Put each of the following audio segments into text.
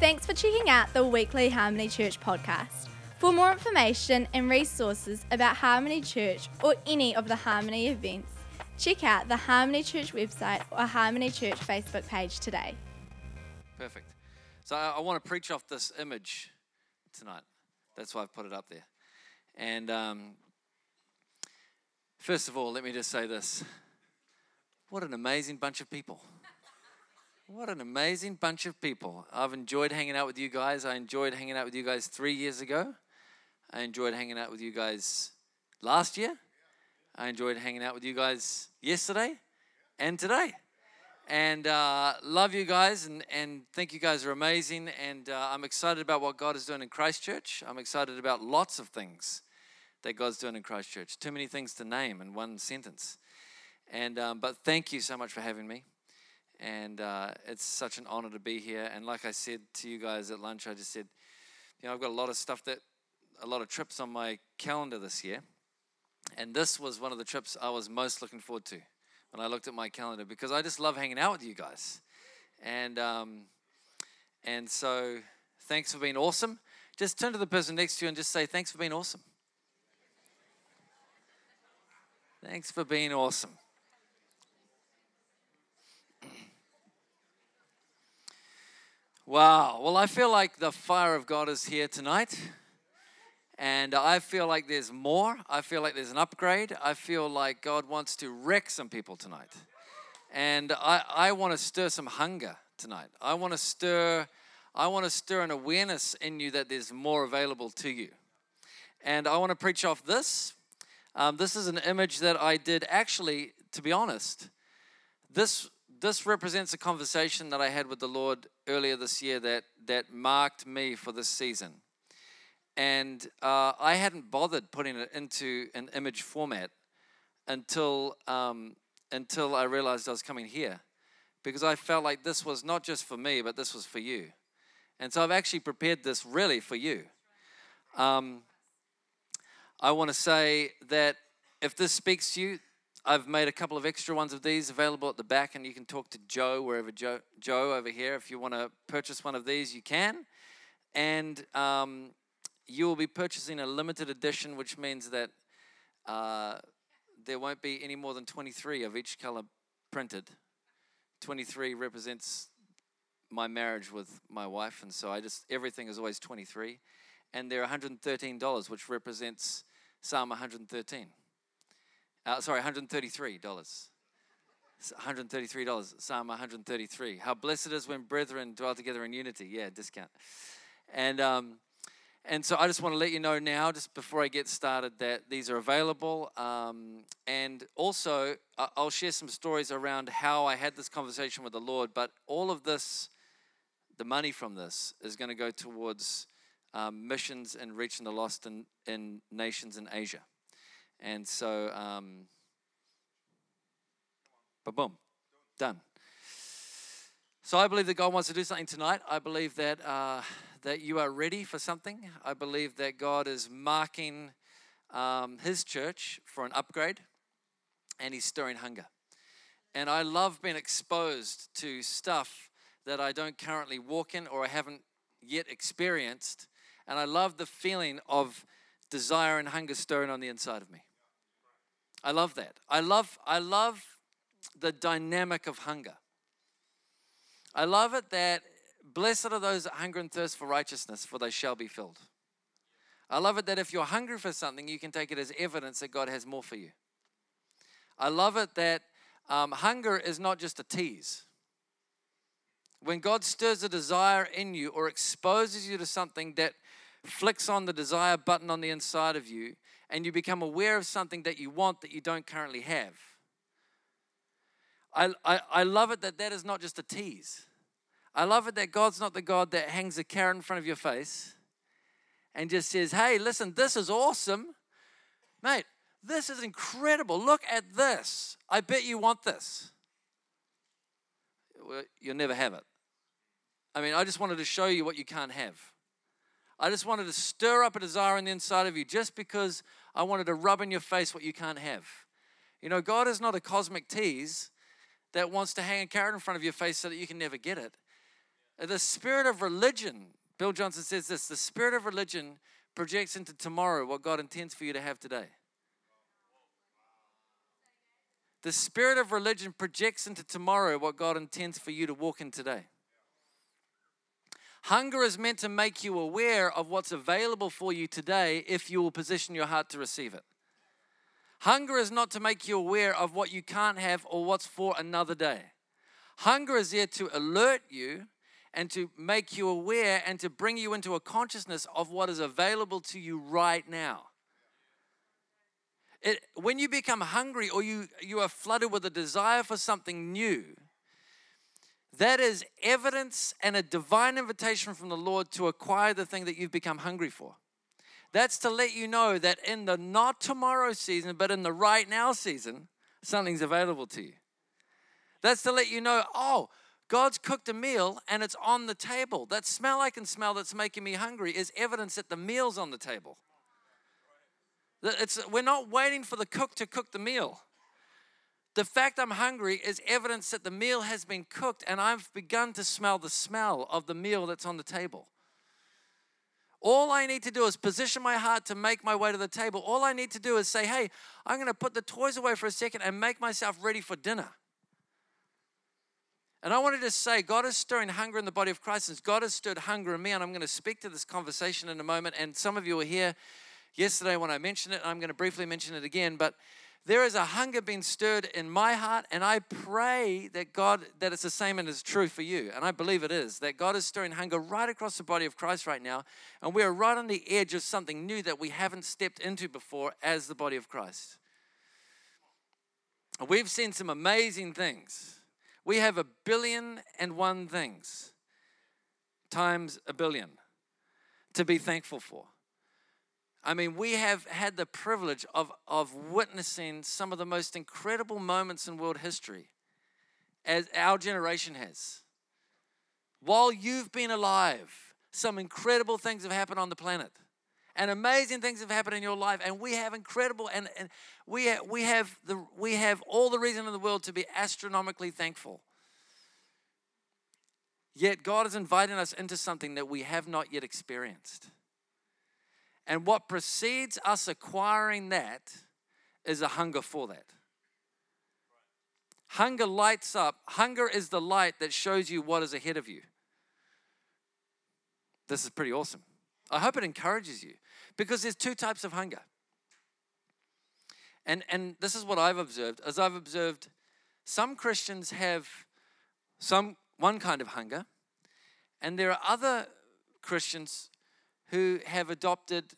Thanks for checking out the weekly Harmony Church podcast. For more information and resources about Harmony Church or any of the Harmony events, check out the Harmony Church website or Harmony Church Facebook page today. Perfect. So I, I want to preach off this image tonight. That's why I've put it up there. And um, first of all, let me just say this what an amazing bunch of people. What an amazing bunch of people. I've enjoyed hanging out with you guys. I enjoyed hanging out with you guys three years ago. I enjoyed hanging out with you guys last year. I enjoyed hanging out with you guys yesterday and today. And uh, love you guys and, and think you guys are amazing. And uh, I'm excited about what God is doing in Christchurch. I'm excited about lots of things that God's doing in Christchurch. Too many things to name in one sentence. And um, but thank you so much for having me and uh, it's such an honor to be here. And like I said to you guys at lunch, I just said, you know, I've got a lot of stuff that, a lot of trips on my calendar this year, and this was one of the trips I was most looking forward to when I looked at my calendar because I just love hanging out with you guys, and um, and so thanks for being awesome. Just turn to the person next to you and just say, thanks for being awesome. Thanks for being awesome. Wow. Well, I feel like the fire of God is here tonight. And I feel like there's more. I feel like there's an upgrade. I feel like God wants to wreck some people tonight. And I, I want to stir some hunger tonight. I want to stir I want to stir an awareness in you that there's more available to you. And I want to preach off this. Um, this is an image that I did actually, to be honest. This this represents a conversation that I had with the Lord earlier this year that, that marked me for this season. And uh, I hadn't bothered putting it into an image format until, um, until I realized I was coming here because I felt like this was not just for me, but this was for you. And so I've actually prepared this really for you. Um, I want to say that if this speaks to you, I've made a couple of extra ones of these available at the back, and you can talk to Joe wherever Joe, Joe over here. If you want to purchase one of these, you can. And um, you will be purchasing a limited edition, which means that uh, there won't be any more than 23 of each color printed. 23 represents my marriage with my wife, and so I just everything is always 23. And they're $113, which represents Psalm 113. Uh, sorry, $133. $133. Psalm 133. How blessed is when brethren dwell together in unity. Yeah, discount. And um, and so I just want to let you know now, just before I get started, that these are available. Um, and also, I'll share some stories around how I had this conversation with the Lord. But all of this, the money from this, is going to go towards um, missions and reaching the lost in, in nations in Asia. And so, um, boom, done. So I believe that God wants to do something tonight. I believe that uh, that you are ready for something. I believe that God is marking um, His church for an upgrade, and He's stirring hunger. And I love being exposed to stuff that I don't currently walk in or I haven't yet experienced. And I love the feeling of desire and hunger stirring on the inside of me. I love that. I love, I love the dynamic of hunger. I love it that blessed are those that hunger and thirst for righteousness, for they shall be filled. I love it that if you're hungry for something, you can take it as evidence that God has more for you. I love it that um, hunger is not just a tease. When God stirs a desire in you or exposes you to something that flicks on the desire button on the inside of you, and you become aware of something that you want that you don't currently have. I, I, I love it that that is not just a tease. I love it that God's not the God that hangs a carrot in front of your face and just says, hey, listen, this is awesome. Mate, this is incredible. Look at this. I bet you want this. Well, you'll never have it. I mean, I just wanted to show you what you can't have. I just wanted to stir up a desire in the inside of you just because I wanted to rub in your face what you can't have. You know, God is not a cosmic tease that wants to hang a carrot in front of your face so that you can never get it. The spirit of religion, Bill Johnson says this the spirit of religion projects into tomorrow what God intends for you to have today. The spirit of religion projects into tomorrow what God intends for you to walk in today. Hunger is meant to make you aware of what's available for you today if you will position your heart to receive it. Hunger is not to make you aware of what you can't have or what's for another day. Hunger is there to alert you and to make you aware and to bring you into a consciousness of what is available to you right now. It, when you become hungry or you, you are flooded with a desire for something new, that is evidence and a divine invitation from the Lord to acquire the thing that you've become hungry for. That's to let you know that in the not tomorrow season, but in the right now season, something's available to you. That's to let you know, oh, God's cooked a meal and it's on the table. That smell I can smell that's making me hungry is evidence that the meal's on the table. It's, we're not waiting for the cook to cook the meal. The fact I'm hungry is evidence that the meal has been cooked and I've begun to smell the smell of the meal that's on the table. All I need to do is position my heart to make my way to the table. All I need to do is say, hey, I'm going to put the toys away for a second and make myself ready for dinner. And I wanted to say, God is stirring hunger in the body of Christ, and God has stirred hunger in me. And I'm going to speak to this conversation in a moment. And some of you were here yesterday when I mentioned it. I'm going to briefly mention it again. But there is a hunger being stirred in my heart, and I pray that God, that it's the same and is true for you. And I believe it is, that God is stirring hunger right across the body of Christ right now. And we're right on the edge of something new that we haven't stepped into before as the body of Christ. We've seen some amazing things. We have a billion and one things times a billion to be thankful for. I mean, we have had the privilege of, of witnessing some of the most incredible moments in world history as our generation has. While you've been alive, some incredible things have happened on the planet. And amazing things have happened in your life, and we have incredible, and, and we, have, we, have the, we have all the reason in the world to be astronomically thankful. Yet God is inviting us into something that we have not yet experienced. And what precedes us acquiring that is a hunger for that. Hunger lights up. Hunger is the light that shows you what is ahead of you. This is pretty awesome. I hope it encourages you because there's two types of hunger. And, and this is what I've observed as I've observed some Christians have some one kind of hunger, and there are other Christians who have adopted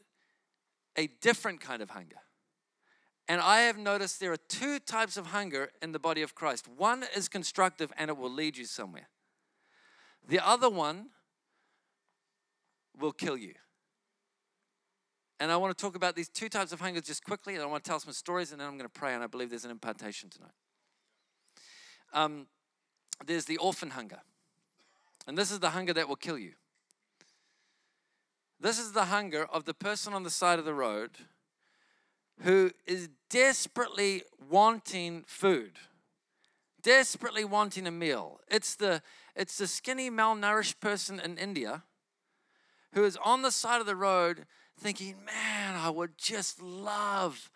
a different kind of hunger. And I have noticed there are two types of hunger in the body of Christ. One is constructive and it will lead you somewhere. The other one will kill you. And I want to talk about these two types of hunger just quickly, and I want to tell some stories, and then I'm going to pray, and I believe there's an impartation tonight. Um, there's the orphan hunger, and this is the hunger that will kill you. This is the hunger of the person on the side of the road who is desperately wanting food, desperately wanting a meal. It's the, it's the skinny, malnourished person in India who is on the side of the road thinking, man, I would just love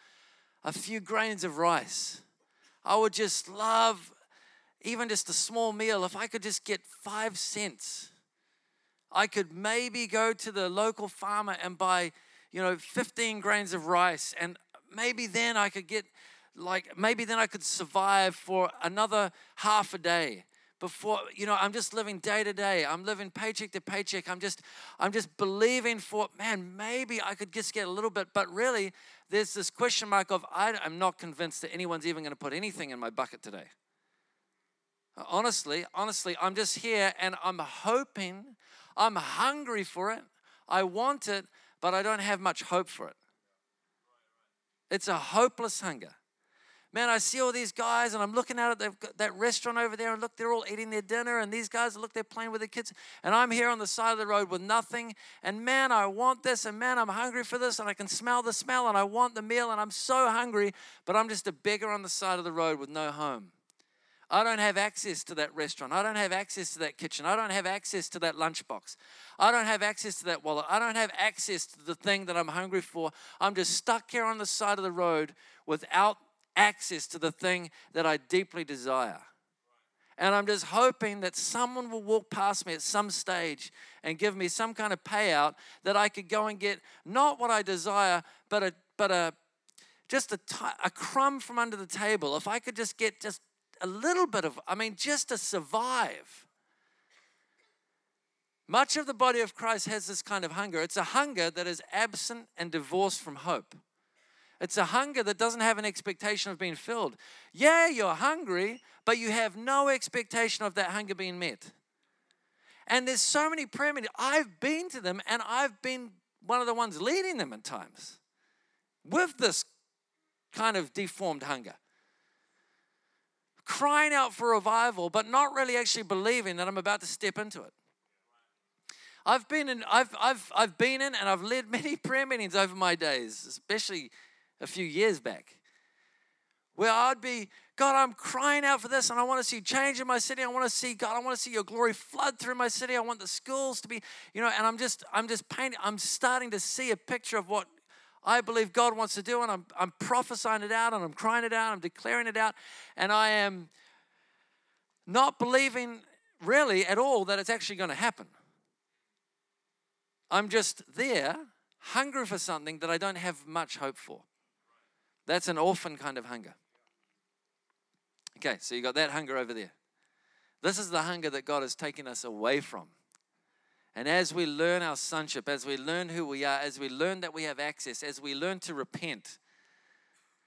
a few grains of rice. I would just love even just a small meal if I could just get five cents I could maybe go to the local farmer and buy, you know, 15 grains of rice, and maybe then I could get, like, maybe then I could survive for another half a day before you know i'm just living day to day. I'm living paycheck to paycheck. I'm just i'm just believing for man maybe i could just get a little bit. But really there's this question mark of i'm not convinced that anyone's even going to put anything in my bucket today. Honestly honestly i'm just here and i'm hoping I'm hungry for it. I want it, but I don't have much hope for it. It's a hopeless hunger. Man, I see all these guys and I'm looking out at that restaurant over there and look, they're all eating their dinner and these guys, look, they're playing with their kids. And I'm here on the side of the road with nothing. And man, I want this and man, I'm hungry for this and I can smell the smell and I want the meal and I'm so hungry, but I'm just a beggar on the side of the road with no home. I don't have access to that restaurant. I don't have access to that kitchen. I don't have access to that lunchbox. I don't have access to that wallet. I don't have access to the thing that I'm hungry for. I'm just stuck here on the side of the road without access to the thing that I deeply desire. And I'm just hoping that someone will walk past me at some stage and give me some kind of payout that I could go and get not what I desire, but a but a just a, t- a crumb from under the table. If I could just get just a little bit of, I mean, just to survive. Much of the body of Christ has this kind of hunger. It's a hunger that is absent and divorced from hope. It's a hunger that doesn't have an expectation of being filled. Yeah, you're hungry, but you have no expectation of that hunger being met. And there's so many prayer meetings. I've been to them and I've been one of the ones leading them at times with this kind of deformed hunger. Crying out for revival, but not really actually believing that I'm about to step into it. I've been in, I've, I've, I've been in and I've led many prayer meetings over my days, especially a few years back, where I'd be, God, I'm crying out for this and I want to see change in my city. I want to see, God, I want to see your glory flood through my city. I want the schools to be, you know, and I'm just, I'm just painting, I'm starting to see a picture of what I believe God wants to do, and I'm, I'm prophesying it out, and I'm crying it out, I'm declaring it out, and I am not believing really at all that it's actually going to happen. I'm just there, hungry for something that I don't have much hope for. That's an orphan kind of hunger. Okay, so you got that hunger over there. This is the hunger that God has taken us away from. And as we learn our sonship, as we learn who we are, as we learn that we have access, as we learn to repent,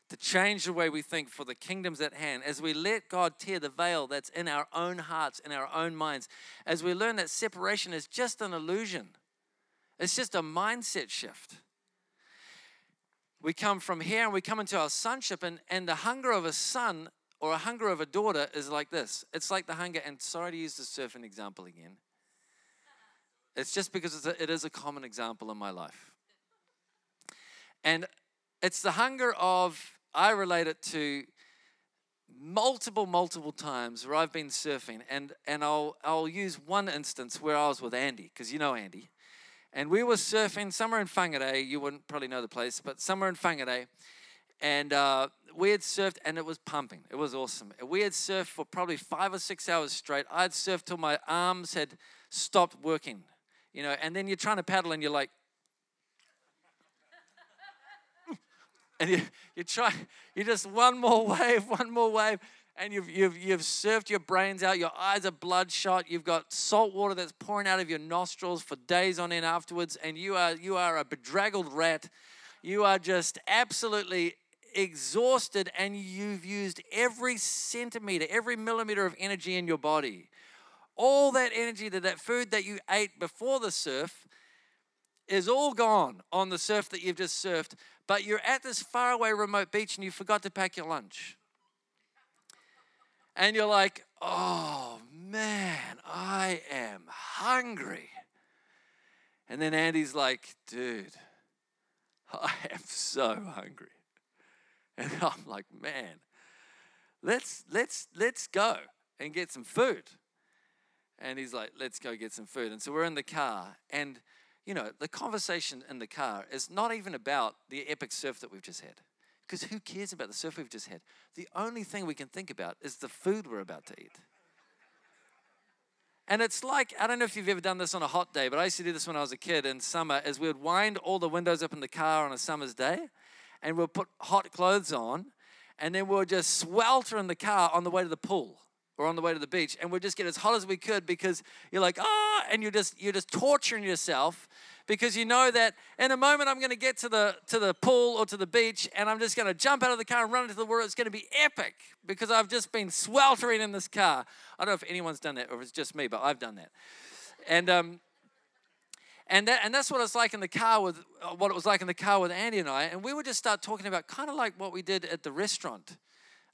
to change the way we think for the kingdom's at hand, as we let God tear the veil that's in our own hearts, in our own minds, as we learn that separation is just an illusion, it's just a mindset shift. We come from here and we come into our sonship, and, and the hunger of a son or a hunger of a daughter is like this. It's like the hunger, and sorry to use the surfing example again. It's just because it's a, it is a common example in my life. And it's the hunger of, I relate it to multiple, multiple times where I've been surfing. And, and I'll, I'll use one instance where I was with Andy, because you know Andy. And we were surfing somewhere in Whangarei. You wouldn't probably know the place, but somewhere in Whangarei. And uh, we had surfed, and it was pumping. It was awesome. We had surfed for probably five or six hours straight. I'd surfed till my arms had stopped working you know, and then you're trying to paddle and you're like, and you, you try, you just one more wave, one more wave, and you've, you've, you've surfed your brains out, your eyes are bloodshot, you've got salt water that's pouring out of your nostrils for days on end afterwards, and you are, you are a bedraggled rat. You are just absolutely exhausted, and you've used every centimeter, every millimeter of energy in your body all that energy that that food that you ate before the surf is all gone on the surf that you've just surfed, but you're at this faraway remote beach and you forgot to pack your lunch. And you're like, oh man, I am hungry. And then Andy's like, dude, I am so hungry. And I'm like, man, let's let's let's go and get some food and he's like, let's go get some food. And so we're in the car, and you know, the conversation in the car is not even about the epic surf that we've just had. Because who cares about the surf we've just had? The only thing we can think about is the food we're about to eat. And it's like, I don't know if you've ever done this on a hot day, but I used to do this when I was a kid in summer, is we would wind all the windows up in the car on a summer's day, and we'll put hot clothes on, and then we'll just swelter in the car on the way to the pool or on the way to the beach and we'd just get as hot as we could because you're like ah and you're just you're just torturing yourself because you know that in a moment I'm going to get to the to the pool or to the beach and I'm just going to jump out of the car and run into the water. It's going to be epic because I've just been sweltering in this car. I don't know if anyone's done that or if it's just me, but I've done that. And um, and that, and that's what it's like in the car with what it was like in the car with Andy and I. And we would just start talking about kind of like what we did at the restaurant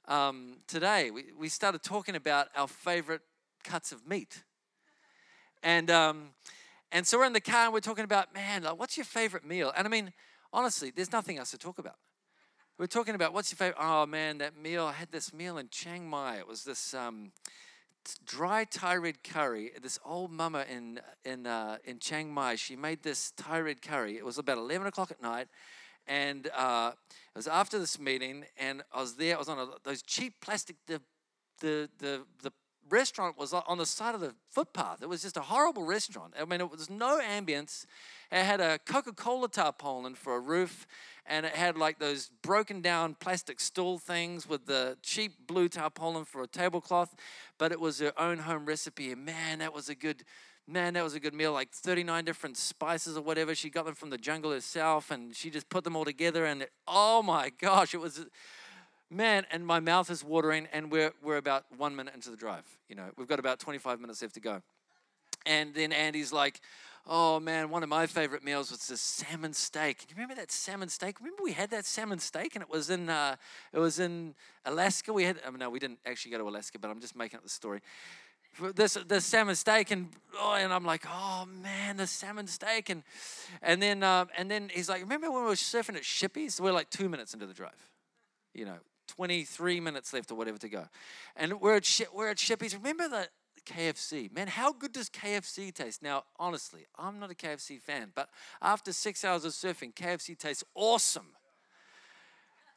um, today. We, we started talking about our favorite cuts of meat. And, um, and so we're in the car and we're talking about, man, like, what's your favorite meal? And I mean, honestly, there's nothing else to talk about. We're talking about what's your favorite? Oh man, that meal. I had this meal in Chiang Mai. It was this um, dry Thai red curry. This old mama in in uh, in Chiang Mai. She made this Thai red curry. It was about eleven o'clock at night, and uh, it was after this meeting. And I was there. I was on a, those cheap plastic. The the the the restaurant was on the side of the footpath. It was just a horrible restaurant. I mean, it was no ambience. It had a Coca Cola tarpaulin for a roof, and it had like those broken down plastic stool things with the cheap blue tarpaulin for a tablecloth. But it was her own home recipe, and man, that was a good. Man, that was a good meal. Like 39 different spices or whatever. She got them from the jungle herself and she just put them all together. And it, oh my gosh, it was man, and my mouth is watering, and we're, we're about one minute into the drive. You know, we've got about 25 minutes left to go. And then Andy's like, oh man, one of my favorite meals was this salmon steak. Do you remember that salmon steak? Remember we had that salmon steak, and it was in uh, it was in Alaska. We had, I mean, no, we didn't actually go to Alaska, but I'm just making up the story. This the salmon steak, and oh, and I'm like, oh man, the salmon steak, and and then uh, and then he's like, remember when we were surfing at Shippies? We're like two minutes into the drive, you know, 23 minutes left or whatever to go. And we're at, we're at Shippies. Remember the KFC? Man, how good does KFC taste? Now, honestly, I'm not a KFC fan, but after six hours of surfing, KFC tastes awesome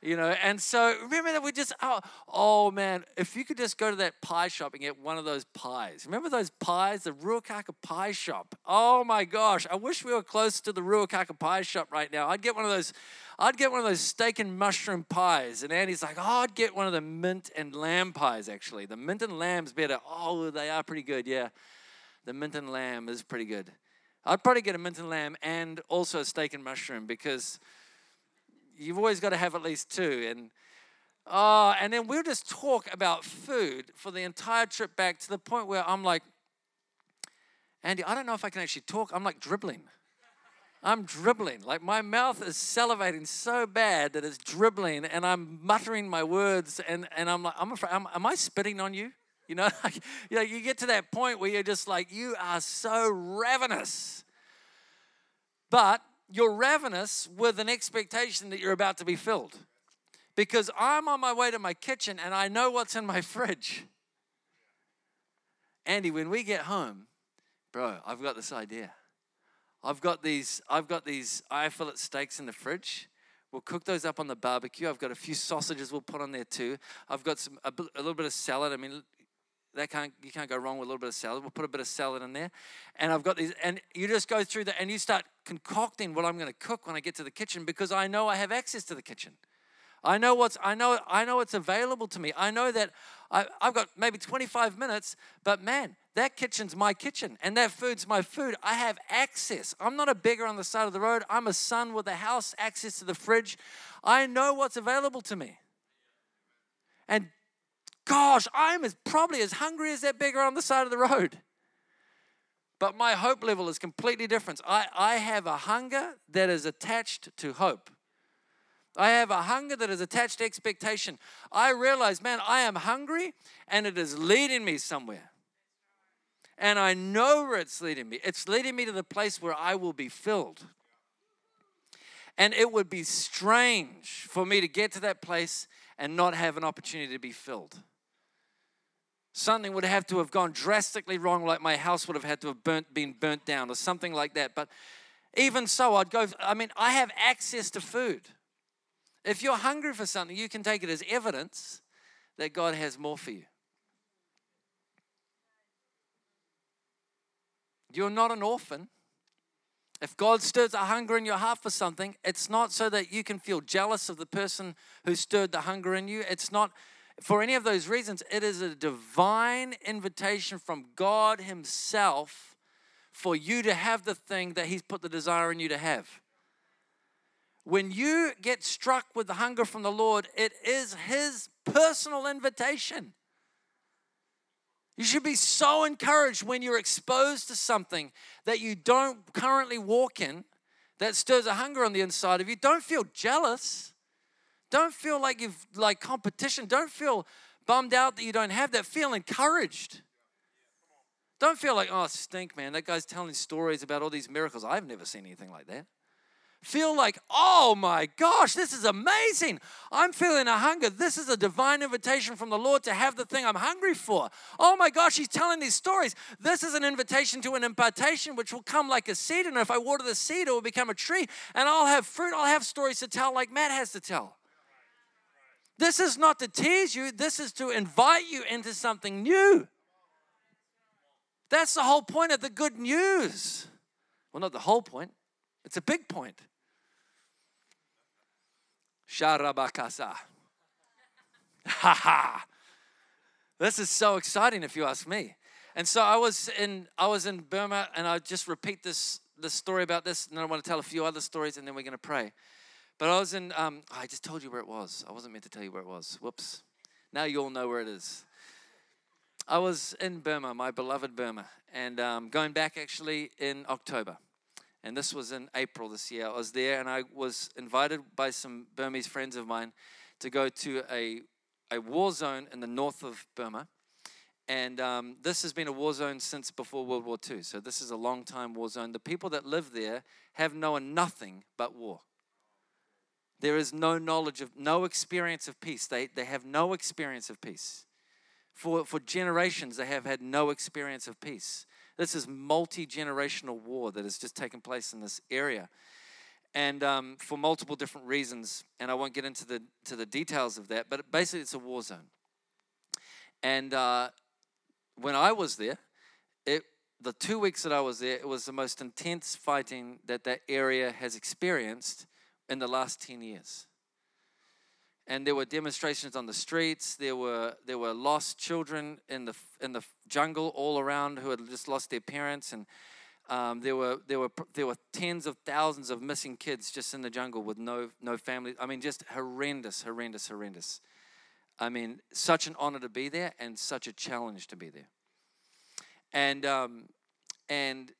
you know and so remember that we just oh, oh man if you could just go to that pie shop and get one of those pies. Remember those pies the ruakaka pie shop? Oh my gosh i wish we were close to the ruakaka pie shop right now. I'd get one of those i'd get one of those steak and mushroom pies. And andy's like oh i'd get one of the mint and lamb pies actually. The mint and lamb's better. Oh they are pretty good yeah. The mint and lamb is pretty good. I'd probably get a mint and lamb and also a steak and mushroom because You've always got to have at least two. And oh, and then we'll just talk about food for the entire trip back to the point where I'm like, Andy, I don't know if I can actually talk. I'm like dribbling. I'm dribbling. Like my mouth is salivating so bad that it's dribbling, and I'm muttering my words, and, and I'm like, I'm afraid, am, am I spitting on you? You know, like, you know, you get to that point where you're just like, you are so ravenous. But you're ravenous with an expectation that you're about to be filled. Because I'm on my way to my kitchen and I know what's in my fridge. Andy, when we get home, bro, I've got this idea. I've got these, I've got these eye fillet steaks in the fridge. We'll cook those up on the barbecue. I've got a few sausages we'll put on there too. I've got some a, a little bit of salad. I mean, that can't you can't go wrong with a little bit of salad. We'll put a bit of salad in there, and I've got these. And you just go through that, and you start concocting what I'm going to cook when I get to the kitchen because I know I have access to the kitchen. I know what's I know I know it's available to me. I know that I, I've got maybe 25 minutes, but man, that kitchen's my kitchen and that food's my food. I have access. I'm not a beggar on the side of the road. I'm a son with a house, access to the fridge. I know what's available to me. And gosh, I'm as probably as hungry as that beggar on the side of the road. But my hope level is completely different. I, I have a hunger that is attached to hope. I have a hunger that is attached to expectation. I realize, man, I am hungry and it is leading me somewhere. And I know where it's leading me. It's leading me to the place where I will be filled. And it would be strange for me to get to that place and not have an opportunity to be filled something would have to have gone drastically wrong, like my house would have had to have burnt, been burnt down or something like that. But even so, I'd go, I mean, I have access to food. If you're hungry for something, you can take it as evidence that God has more for you. You're not an orphan. If God stirs a hunger in your heart for something, it's not so that you can feel jealous of the person who stirred the hunger in you. It's not for any of those reasons, it is a divine invitation from God Himself for you to have the thing that He's put the desire in you to have. When you get struck with the hunger from the Lord, it is His personal invitation. You should be so encouraged when you're exposed to something that you don't currently walk in that stirs a hunger on the inside of you. Don't feel jealous. Don't feel like you've like competition. Don't feel bummed out that you don't have that. Feel encouraged. Don't feel like, oh, stink, man. That guy's telling stories about all these miracles. I've never seen anything like that. Feel like, oh my gosh, this is amazing. I'm feeling a hunger. This is a divine invitation from the Lord to have the thing I'm hungry for. Oh my gosh, he's telling these stories. This is an invitation to an impartation which will come like a seed. And if I water the seed, it will become a tree. And I'll have fruit. I'll have stories to tell like Matt has to tell. This is not to tease you, this is to invite you into something new. That's the whole point of the good news. Well, not the whole point, it's a big point. Sharabakasa. Ha ha. This is so exciting if you ask me. And so I was in I was in Burma and I just repeat this this story about this and then I want to tell a few other stories and then we're going to pray. But I was in um, I just told you where it was. I wasn't meant to tell you where it was. Whoops. Now you all know where it is. I was in Burma, my beloved Burma, and um, going back actually in October and this was in April this year. I was there, and I was invited by some Burmese friends of mine to go to a, a war zone in the north of Burma. And um, this has been a war zone since before World War II. So this is a long time war zone. The people that live there have known nothing but war. There is no knowledge of, no experience of peace. They, they have no experience of peace. For, for generations, they have had no experience of peace. This is multi generational war that has just taken place in this area. And um, for multiple different reasons, and I won't get into the, to the details of that, but basically it's a war zone. And uh, when I was there, it, the two weeks that I was there, it was the most intense fighting that that area has experienced in the last 10 years and there were demonstrations on the streets. There were there were lost children in the in the jungle all around who had just lost their parents, and um, there were there were there were tens of thousands of missing kids just in the jungle with no no family. I mean, just horrendous, horrendous, horrendous. I mean, such an honor to be there, and such a challenge to be there. And um, and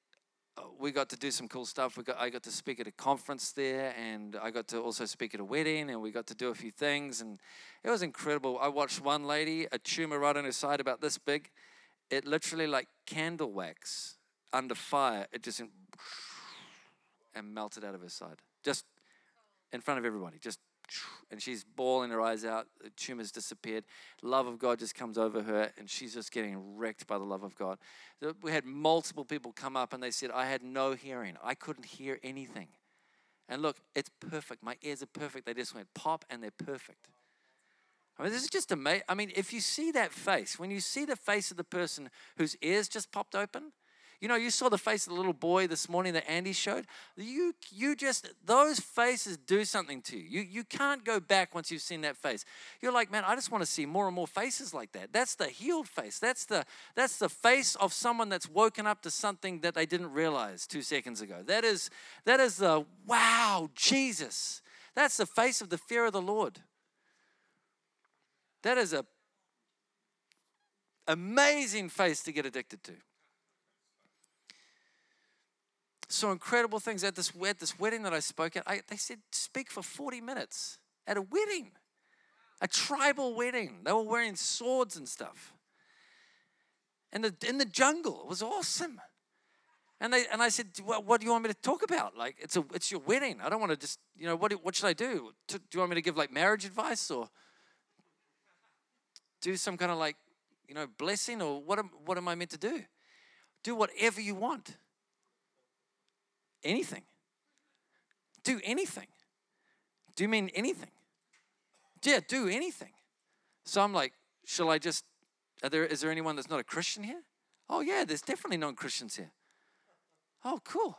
we got to do some cool stuff. We got, I got to speak at a conference there, and I got to also speak at a wedding, and we got to do a few things, and it was incredible. I watched one lady, a tumor right on her side, about this big. It literally like candle wax under fire. It just and melted out of her side, just in front of everybody. Just and she's bawling her eyes out. The tumor's disappeared. Love of God just comes over her, and she's just getting wrecked by the love of God. We had multiple people come up, and they said, I had no hearing. I couldn't hear anything. And look, it's perfect. My ears are perfect. They just went pop, and they're perfect. I mean, this is just amazing. I mean, if you see that face, when you see the face of the person whose ears just popped open, you know, you saw the face of the little boy this morning that Andy showed. You, you just, those faces do something to you. You, you can't go back once you've seen that face. You're like, man, I just want to see more and more faces like that. That's the healed face. That's the, that's the face of someone that's woken up to something that they didn't realize two seconds ago. That is, that is the, wow, Jesus. That's the face of the fear of the Lord. That is a amazing face to get addicted to saw incredible things at this, at this wedding that I spoke at. I, they said, speak for 40 minutes at a wedding, a tribal wedding. They were wearing swords and stuff. And the, in the jungle, it was awesome. And they and I said, what, what, do you want me to talk about? Like, it's a it's your wedding. I don't want to just you know what what should I do? Do you want me to give like marriage advice or do some kind of like you know blessing or what am what am I meant to do? Do whatever you want anything. Do anything. Do you mean anything? Yeah, do anything. So I'm like, shall I just, are there, is there anyone that's not a Christian here? Oh, yeah, there's definitely non Christians here. Oh, cool.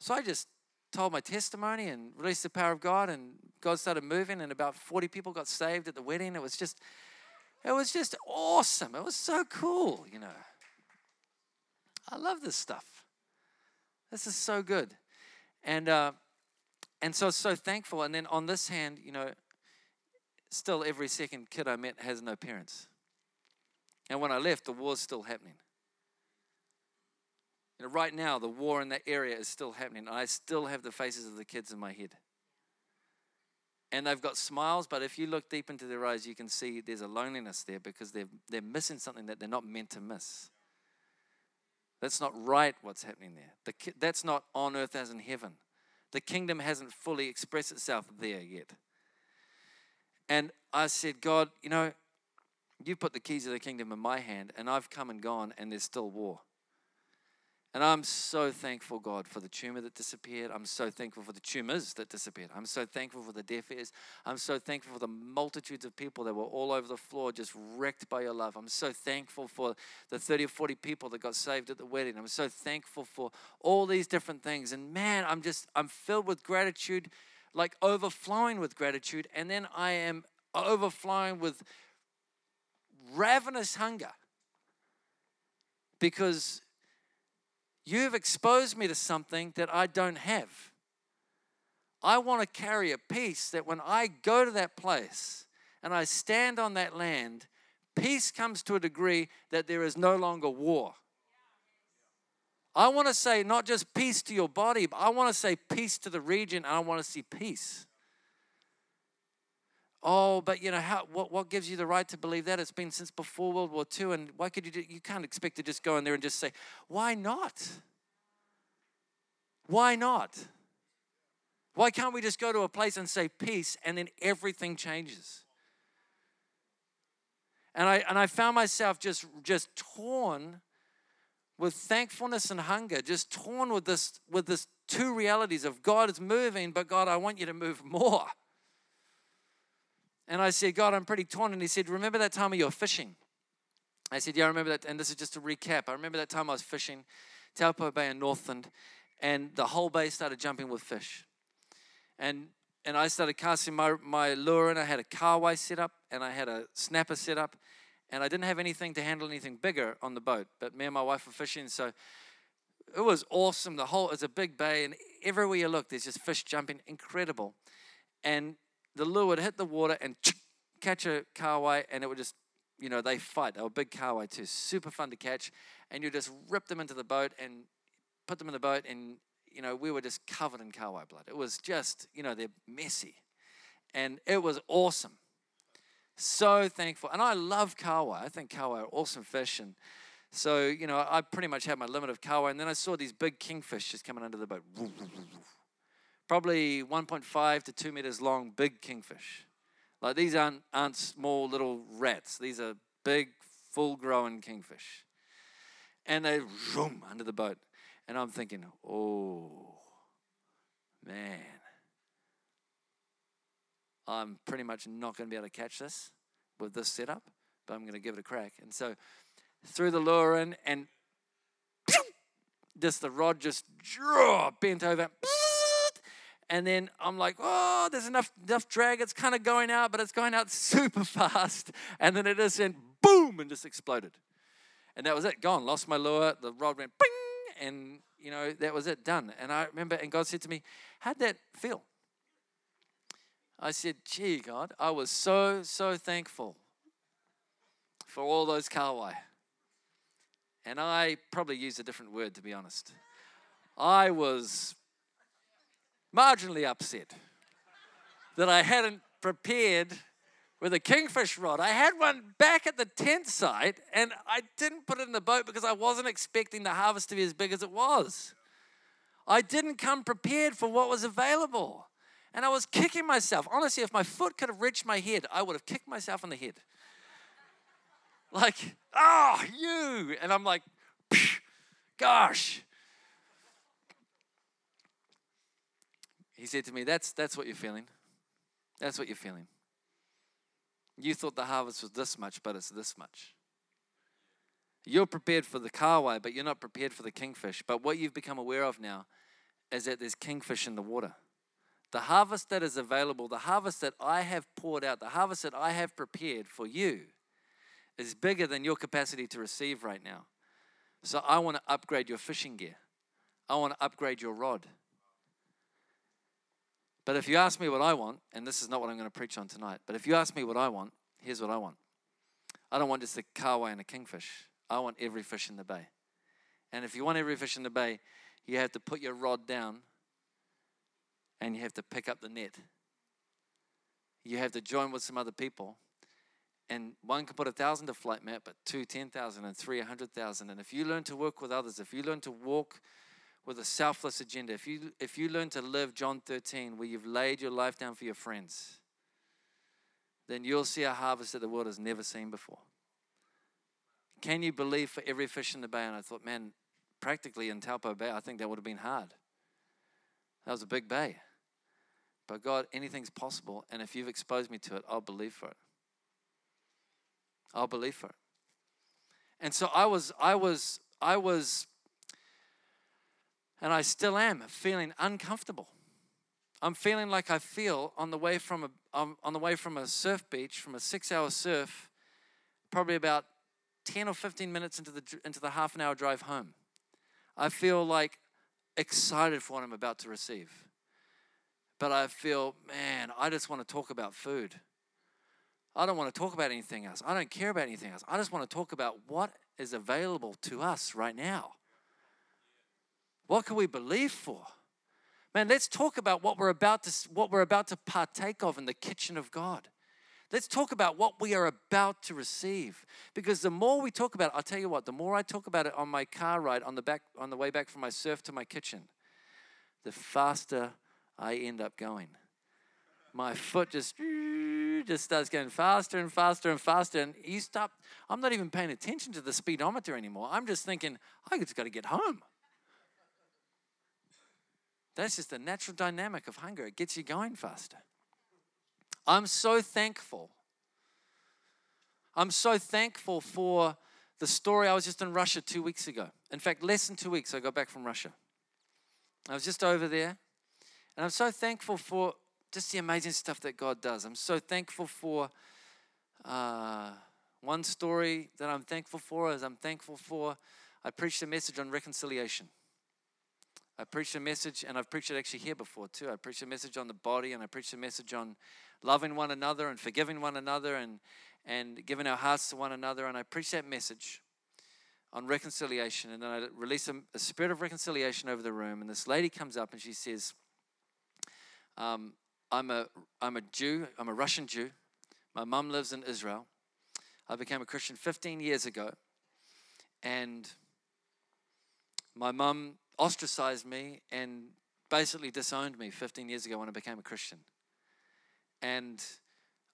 So I just told my testimony and released the power of God, and God started moving, and about 40 people got saved at the wedding. It was just, it was just awesome. It was so cool, you know. I love this stuff. This is so good. And, uh, and so, so thankful. And then on this hand, you know, still every second kid I met has no parents. And when I left, the war's still happening. You know, right now, the war in that area is still happening. I still have the faces of the kids in my head. And they've got smiles, but if you look deep into their eyes, you can see there's a loneliness there because they're, they're missing something that they're not meant to miss. That's not right what's happening there. The, that's not on earth as in heaven. The kingdom hasn't fully expressed itself there yet. And I said, God, you know, you put the keys of the kingdom in my hand, and I've come and gone, and there's still war. And I'm so thankful, God, for the tumor that disappeared. I'm so thankful for the tumors that disappeared. I'm so thankful for the deaf ears. I'm so thankful for the multitudes of people that were all over the floor just wrecked by your love. I'm so thankful for the 30 or 40 people that got saved at the wedding. I'm so thankful for all these different things. And man, I'm just, I'm filled with gratitude, like overflowing with gratitude. And then I am overflowing with ravenous hunger because You've exposed me to something that I don't have. I want to carry a peace that when I go to that place and I stand on that land, peace comes to a degree that there is no longer war. I want to say not just peace to your body, but I want to say peace to the region. and I want to see peace. Oh, but you know how? What, what gives you the right to believe that? It's been since before World War II, and why could you? Do, you can't expect to just go in there and just say, "Why not?" Why not? Why can't we just go to a place and say peace, and then everything changes? And I and I found myself just just torn with thankfulness and hunger, just torn with this with this two realities of God is moving, but God, I want you to move more. And I said, God, I'm pretty torn. And he said, Remember that time you were fishing? I said, Yeah, I remember that. And this is just a recap. I remember that time I was fishing, Taupo Bay in Northland, and the whole bay started jumping with fish. And and I started casting my, my lure and I had a kahawai set up and I had a snapper set up and I didn't have anything to handle anything bigger on the boat. But me and my wife were fishing, so it was awesome. The whole it's a big bay and everywhere you look, there's just fish jumping, incredible. And the lure would hit the water and catch a kahawai, and it would just, you know, they fight. They were big kahawai too, super fun to catch. And you just rip them into the boat and put them in the boat, and, you know, we were just covered in kahawai blood. It was just, you know, they're messy. And it was awesome. So thankful. And I love kahawai. I think kahawai are awesome fish. And so, you know, I pretty much had my limit of kahawai. And then I saw these big kingfish just coming under the boat probably 1.5 to 2 meters long, big kingfish. Like these aren't, aren't small little rats, these are big, full grown kingfish. And they zoom under the boat. And I'm thinking, oh, man, I'm pretty much not going to be able to catch this with this setup, but I'm going to give it a crack. And so threw the lure in, and just the rod just bent over and then I'm like, oh, there's enough enough drag. It's kind of going out, but it's going out super fast. And then it just went boom and just exploded. And that was it, gone. Lost my lure. The rod went bing, and you know that was it, done. And I remember, and God said to me, "How'd that feel?" I said, "Gee, God, I was so so thankful for all those kahawai." And I probably used a different word to be honest. I was marginally upset that I hadn't prepared with a kingfish rod. I had one back at the tent site and I didn't put it in the boat because I wasn't expecting the harvest to be as big as it was. I didn't come prepared for what was available. And I was kicking myself. Honestly, if my foot could have reached my head, I would have kicked myself in the head. Like, oh, you. And I'm like, gosh, He said to me, That's, that's what you're feeling. That's what you're feeling. You thought the harvest was this much, but it's this much. You're prepared for the kahawai, but you're not prepared for the kingfish. But what you've become aware of now is that there's kingfish in the water. The harvest that is available, the harvest that I have poured out, the harvest that I have prepared for you is bigger than your capacity to receive right now. So I want to upgrade your fishing gear. I want to upgrade your rod. But if you ask me what I want, and this is not what I'm going to preach on tonight, but if you ask me what I want, here's what I want. I don't want just a kahawai and a kingfish. I want every fish in the bay. And if you want every fish in the bay, you have to put your rod down and you have to pick up the net. You have to join with some other people. And one can put a thousand to flight map, but two, ten thousand, and three, a hundred thousand. And if you learn to work with others, if you learn to walk with a selfless agenda, if you, if you learn to live John 13, where you've laid your life down for your friends, then you'll see a harvest that the world has never seen before. Can you believe for every fish in the bay? And I thought, man, practically in Taupo Bay, I think that would have been hard. That was a big bay. But God, anything's possible. And if you've exposed me to it, I'll believe for it. I'll believe for it. And so I was, I was, I was, and I still am feeling uncomfortable. I'm feeling like I feel on the way from a um, on the way from a surf beach, from a six-hour surf, probably about 10 or 15 minutes into the into the half an hour drive home. I feel like excited for what I'm about to receive. But I feel, man, I just want to talk about food. I don't want to talk about anything else. I don't care about anything else. I just want to talk about what is available to us right now. What can we believe for? Man, let's talk about what we're about to what we're about to partake of in the kitchen of God. Let's talk about what we are about to receive. Because the more we talk about it, I'll tell you what, the more I talk about it on my car ride on the back on the way back from my surf to my kitchen, the faster I end up going. My foot just just starts going faster and faster and faster. And you stop, I'm not even paying attention to the speedometer anymore. I'm just thinking, I just got to get home. That's just the natural dynamic of hunger. It gets you going faster. I'm so thankful. I'm so thankful for the story. I was just in Russia two weeks ago. In fact, less than two weeks, I got back from Russia. I was just over there. And I'm so thankful for just the amazing stuff that God does. I'm so thankful for uh, one story that I'm thankful for is I'm thankful for, I preached a message on reconciliation. I preached a message, and I've preached it actually here before too. I preached a message on the body, and I preached a message on loving one another and forgiving one another and, and giving our hearts to one another. And I preached that message on reconciliation. And then I released a, a spirit of reconciliation over the room. And this lady comes up and she says, um, I'm, a, I'm a Jew, I'm a Russian Jew. My mum lives in Israel. I became a Christian 15 years ago. And my mum ostracized me and basically disowned me 15 years ago when I became a Christian. And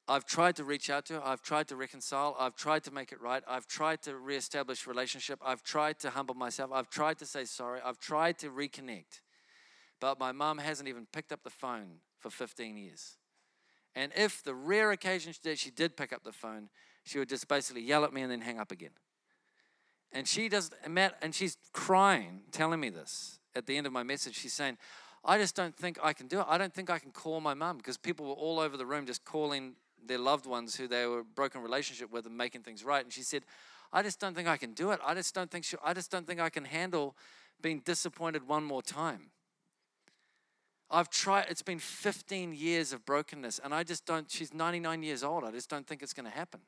I've tried to reach out to her. I've tried to reconcile. I've tried to make it right. I've tried to reestablish relationship. I've tried to humble myself. I've tried to say sorry. I've tried to reconnect. But my mom hasn't even picked up the phone for 15 years. And if the rare occasion that she did pick up the phone, she would just basically yell at me and then hang up again. And she does, Matt, and she's crying, telling me this at the end of my message. She's saying, I just don't think I can do it. I don't think I can call my mum because people were all over the room just calling their loved ones who they were broken relationship with and making things right. And she said, I just don't think I can do it. I just don't think she, I just don't think I can handle being disappointed one more time. I've tried, it's been 15 years of brokenness, and I just don't, she's 99 years old. I just don't think it's going to happen.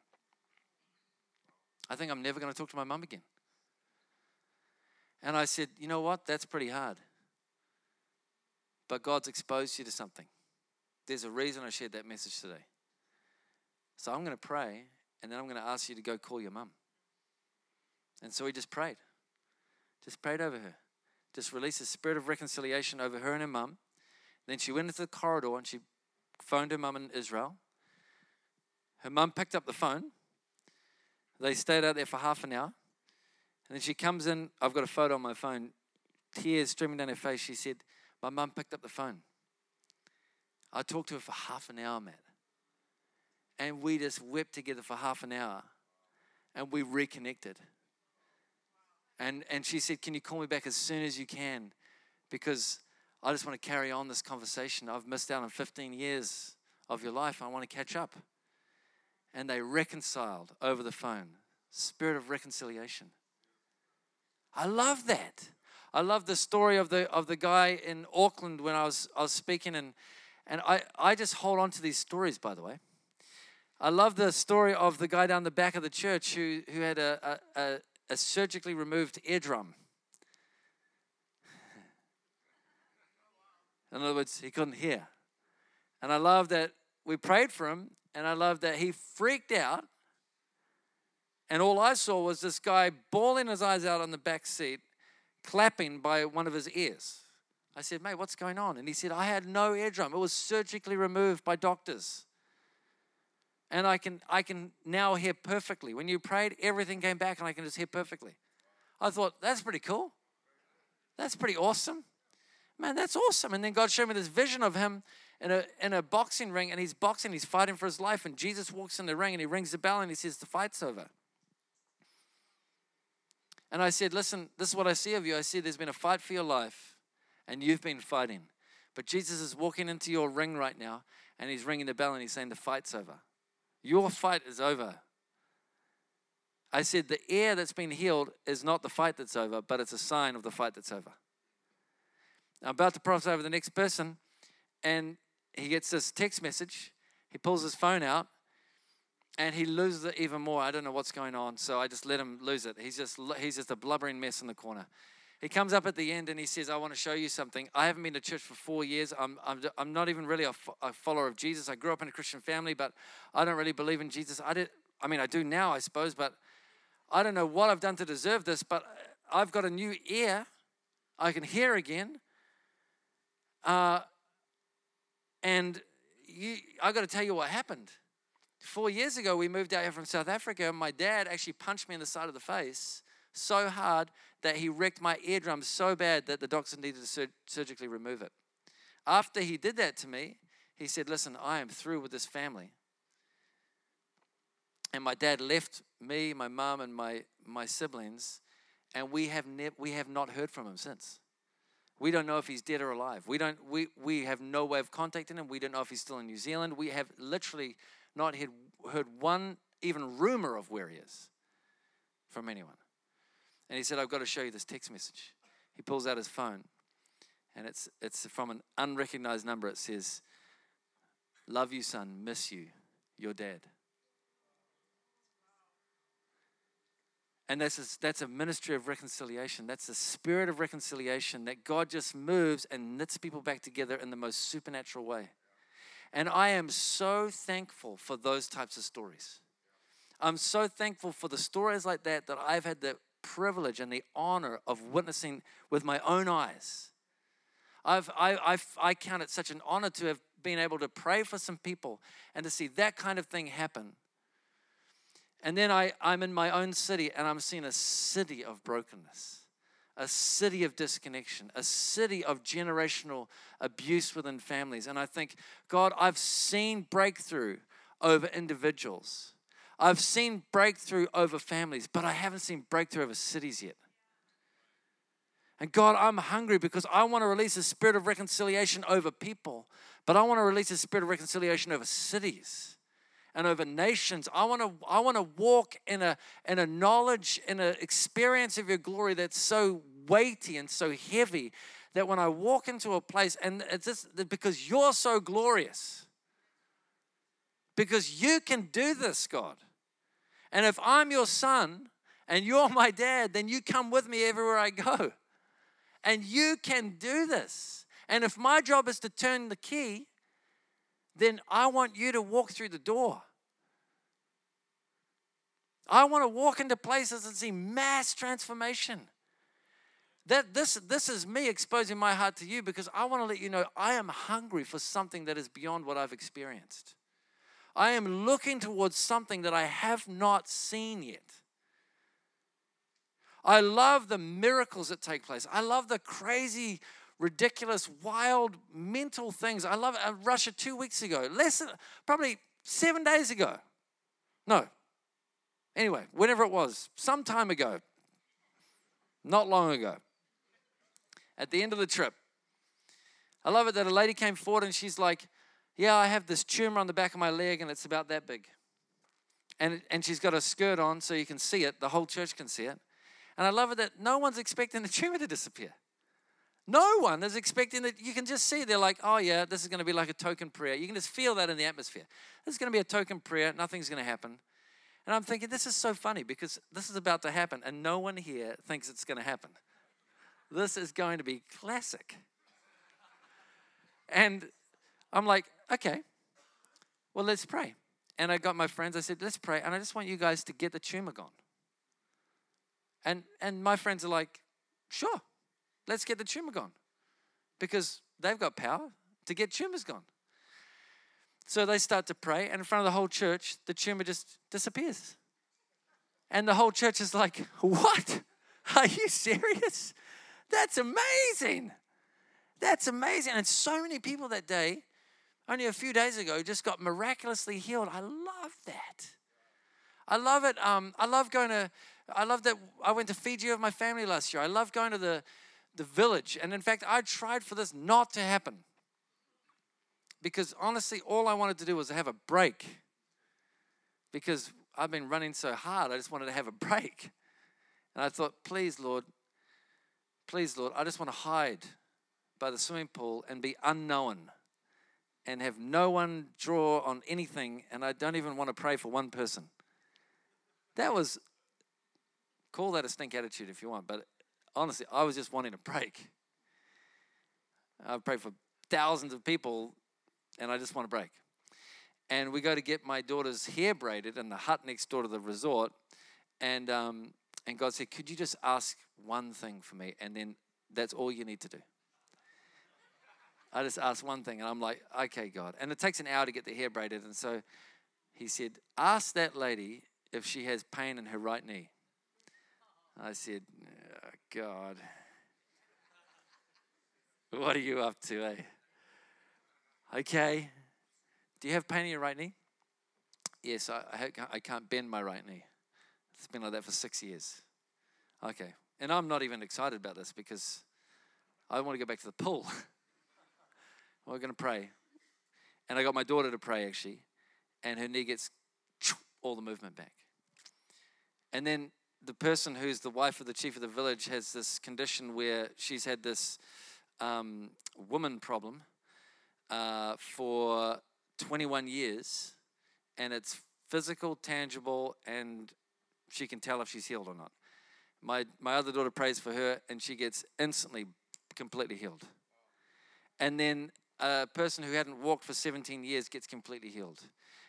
I think I'm never going to talk to my mum again. And I said, You know what? That's pretty hard. But God's exposed you to something. There's a reason I shared that message today. So I'm going to pray, and then I'm going to ask you to go call your mum. And so we just prayed. Just prayed over her. Just released a spirit of reconciliation over her and her mum. Then she went into the corridor and she phoned her mum in Israel. Her mum picked up the phone. They stayed out there for half an hour. And then she comes in. I've got a photo on my phone, tears streaming down her face. She said, My mum picked up the phone. I talked to her for half an hour, Matt. And we just wept together for half an hour. And we reconnected. And, and she said, Can you call me back as soon as you can? Because I just want to carry on this conversation. I've missed out on 15 years of your life. I want to catch up. And they reconciled over the phone. Spirit of reconciliation. I love that. I love the story of the of the guy in Auckland when I was I was speaking and and I, I just hold on to these stories by the way. I love the story of the guy down the back of the church who, who had a, a, a surgically removed eardrum. In other words, he couldn't hear. And I love that we prayed for him, and I love that he freaked out. And all I saw was this guy bawling his eyes out on the back seat, clapping by one of his ears. I said, Mate, what's going on? And he said, I had no eardrum. It was surgically removed by doctors. And I can, I can now hear perfectly. When you prayed, everything came back and I can just hear perfectly. I thought, that's pretty cool. That's pretty awesome. Man, that's awesome. And then God showed me this vision of him in a, in a boxing ring, and he's boxing, he's fighting for his life. And Jesus walks in the ring and he rings the bell and he says, The fight's over. And I said, Listen, this is what I see of you. I see there's been a fight for your life, and you've been fighting. But Jesus is walking into your ring right now, and he's ringing the bell and he's saying, The fight's over. Your fight is over. I said, The ear that's been healed is not the fight that's over, but it's a sign of the fight that's over. I'm about to prophesy over the next person, and he gets this text message. He pulls his phone out, and he loses it even more. I don't know what's going on, so I just let him lose it. He's just he's just a blubbering mess in the corner. He comes up at the end and he says, "I want to show you something. I haven't been to church for four years. I'm I'm, I'm not even really a, a follower of Jesus. I grew up in a Christian family, but I don't really believe in Jesus. I did. I mean, I do now, I suppose, but I don't know what I've done to deserve this. But I've got a new ear. I can hear again. Uh, and you, I got to tell you what happened." Four years ago, we moved out here from South Africa. And my dad actually punched me in the side of the face so hard that he wrecked my eardrum so bad that the doctor needed to sur- surgically remove it. After he did that to me, he said, Listen, I am through with this family. And my dad left me, my mom, and my, my siblings, and we have, ne- we have not heard from him since. We don't know if he's dead or alive. We, don't, we, we have no way of contacting him. We don't know if he's still in New Zealand. We have literally not heard, heard one even rumor of where he is from anyone. And he said, I've got to show you this text message. He pulls out his phone, and it's, it's from an unrecognized number. It says, Love you, son, miss you, your dad. And that's a, that's a ministry of reconciliation. That's the spirit of reconciliation that God just moves and knits people back together in the most supernatural way. And I am so thankful for those types of stories. I'm so thankful for the stories like that that I've had the privilege and the honor of witnessing with my own eyes. I've, I, I, I count it such an honor to have been able to pray for some people and to see that kind of thing happen. And then I, I'm in my own city and I'm seeing a city of brokenness a city of disconnection, a city of generational abuse within families. And I think, God, I've seen breakthrough over individuals. I've seen breakthrough over families, but I haven't seen breakthrough over cities yet. And God, I'm hungry because I want to release a spirit of reconciliation over people, but I want to release a spirit of reconciliation over cities and over nations. I want to I want to walk in a in a knowledge in an experience of your glory that's so weighty and so heavy that when I walk into a place and it's just because you're so glorious. Because you can do this, God. And if I'm your son and you're my dad, then you come with me everywhere I go. And you can do this. And if my job is to turn the key, then I want you to walk through the door. I want to walk into places and see mass transformation. That this this is me exposing my heart to you because I want to let you know I am hungry for something that is beyond what I've experienced. I am looking towards something that I have not seen yet. I love the miracles that take place. I love the crazy, ridiculous, wild, mental things. I love uh, Russia two weeks ago, less than, probably seven days ago. No. Anyway, whenever it was, some time ago, not long ago at the end of the trip. I love it that a lady came forward and she's like, Yeah, I have this tumor on the back of my leg and it's about that big. And, and she's got a skirt on so you can see it, the whole church can see it. And I love it that no one's expecting the tumor to disappear. No one is expecting that. You can just see they're like, oh, yeah, this is going to be like a token prayer. You can just feel that in the atmosphere. This is going to be a token prayer. Nothing's going to happen. And I'm thinking, this is so funny because this is about to happen, and no one here thinks it's going to happen. This is going to be classic. And I'm like, okay, well, let's pray. And I got my friends, I said, let's pray. And I just want you guys to get the tumor gone. And, and my friends are like, sure, let's get the tumor gone because they've got power to get tumors gone. So they start to pray, and in front of the whole church, the tumor just disappears. And the whole church is like, What? Are you serious? That's amazing. That's amazing. And so many people that day, only a few days ago, just got miraculously healed. I love that. I love it. Um, I love going to, I love that I went to Fiji with my family last year. I love going to the, the village. And in fact, I tried for this not to happen. Because honestly, all I wanted to do was have a break. Because I've been running so hard, I just wanted to have a break. And I thought, please, Lord, please, Lord, I just want to hide by the swimming pool and be unknown and have no one draw on anything. And I don't even want to pray for one person. That was, call that a stink attitude if you want, but honestly, I was just wanting a break. I've prayed for thousands of people and I just want a break. And we go to get my daughter's hair braided in the hut next door to the resort. And, um, and God said, Could you just ask one thing for me? And then that's all you need to do. I just asked one thing, and I'm like, Okay, God. And it takes an hour to get the hair braided. And so he said, Ask that lady if she has pain in her right knee. I said, God, what are you up to, eh? Okay. Do you have pain in your right knee? Yes, I, I can't bend my right knee. It's been like that for six years. Okay. And I'm not even excited about this because I want to go back to the pool. We're going to pray. And I got my daughter to pray actually, and her knee gets all the movement back. And then the person who's the wife of the chief of the village has this condition where she's had this um, woman problem uh, for 21 years, and it's physical, tangible, and she can tell if she's healed or not. My, my other daughter prays for her, and she gets instantly completely healed. And then a person who hadn't walked for 17 years gets completely healed.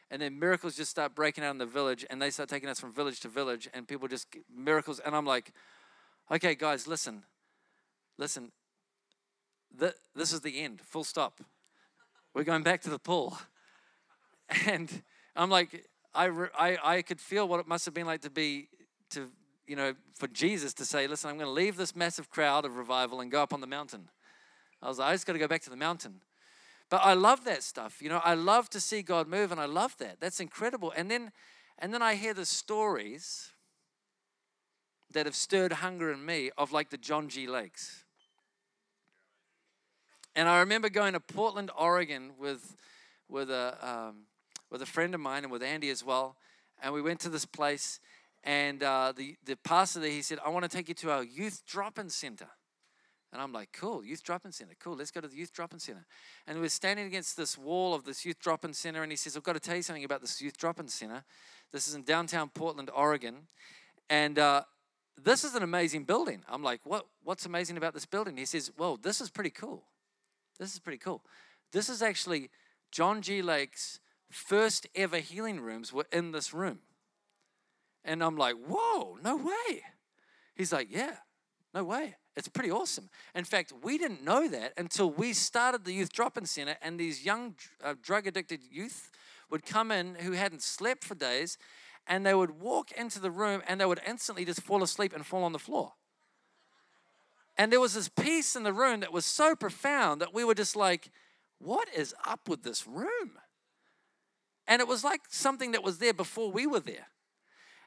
And then miracles just start breaking out in the village, and they start taking us from village to village, and people just miracles. And I'm like, okay, guys, listen, listen. The, this is the end, full stop. We're going back to the pool. And I'm like, I, I, I could feel what it must have been like to be, to, you know, for Jesus to say, listen, I'm going to leave this massive crowd of revival and go up on the mountain. I was like, I just got to go back to the mountain. But I love that stuff. You know, I love to see God move and I love that. That's incredible. And then and then I hear the stories that have stirred hunger in me of like the John G. Lakes. And I remember going to Portland, Oregon with, with, a, um, with a friend of mine and with Andy as well. And we went to this place, and uh, the, the pastor there, he said, I want to take you to our youth drop in center. And I'm like, cool, youth drop-in center. Cool, let's go to the youth drop-in center. And we're standing against this wall of this youth drop-in center, and he says, I've got to tell you something about this youth drop-in center. This is in downtown Portland, Oregon. And uh, this is an amazing building. I'm like, what, what's amazing about this building? He says, well, this is pretty cool. This is pretty cool. This is actually John G. Lake's first ever healing rooms were in this room. And I'm like, whoa, no way. He's like, yeah, no way. It's pretty awesome. In fact, we didn't know that until we started the youth drop in center, and these young uh, drug addicted youth would come in who hadn't slept for days, and they would walk into the room and they would instantly just fall asleep and fall on the floor. And there was this peace in the room that was so profound that we were just like, what is up with this room? And it was like something that was there before we were there.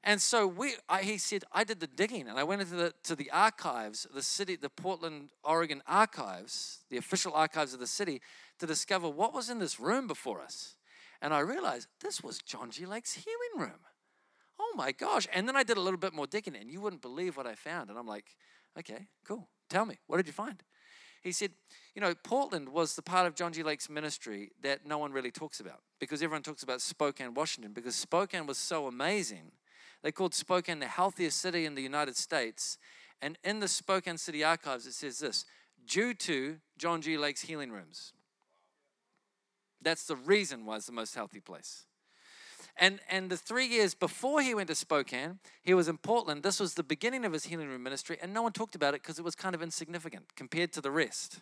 And so we, I, he said, I did the digging and I went into the, to the archives, the city, the Portland, Oregon archives, the official archives of the city, to discover what was in this room before us. And I realized this was John G. Lake's healing room. Oh my gosh. And then I did a little bit more digging and you wouldn't believe what I found. And I'm like, okay, cool. Tell me, what did you find? He said, you know, Portland was the part of John G. Lake's ministry that no one really talks about because everyone talks about Spokane, Washington, because Spokane was so amazing they called Spokane the healthiest city in the United States. And in the Spokane City Archives, it says this due to John G. Lake's healing rooms. That's the reason why it's the most healthy place. And, and the three years before he went to Spokane, he was in Portland. This was the beginning of his healing room ministry, and no one talked about it because it was kind of insignificant compared to the rest.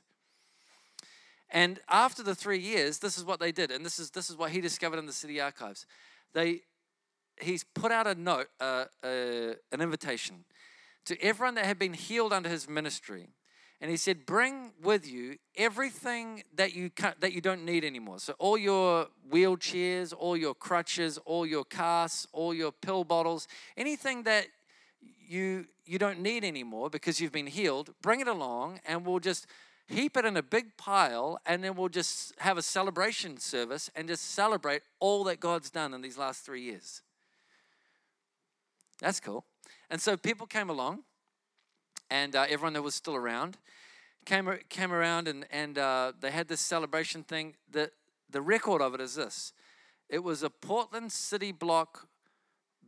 And after the three years, this is what they did, and this is this is what he discovered in the city archives. They he's put out a note, uh, uh, an invitation to everyone that had been healed under his ministry and he said, "Bring with you everything that you that you don't need anymore. So all your wheelchairs, all your crutches, all your casts, all your pill bottles, anything that you you don't need anymore because you've been healed. Bring it along, and we'll just." Heap it in a big pile, and then we'll just have a celebration service and just celebrate all that God's done in these last three years. That's cool. And so people came along, and uh, everyone that was still around came, came around and, and uh, they had this celebration thing. The, the record of it is this it was a Portland city block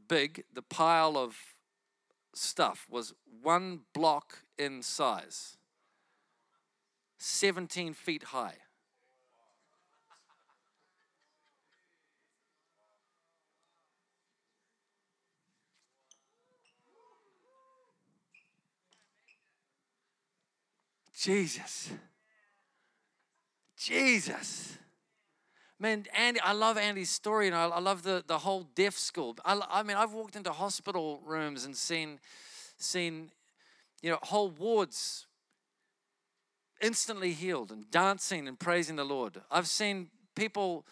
big, the pile of stuff was one block in size, 17 feet high. Jesus. Jesus. Man, Andy, I love Andy's story, and I, I love the, the whole deaf school. I, I mean, I've walked into hospital rooms and seen, seen, you know, whole wards instantly healed and dancing and praising the Lord. I've seen people.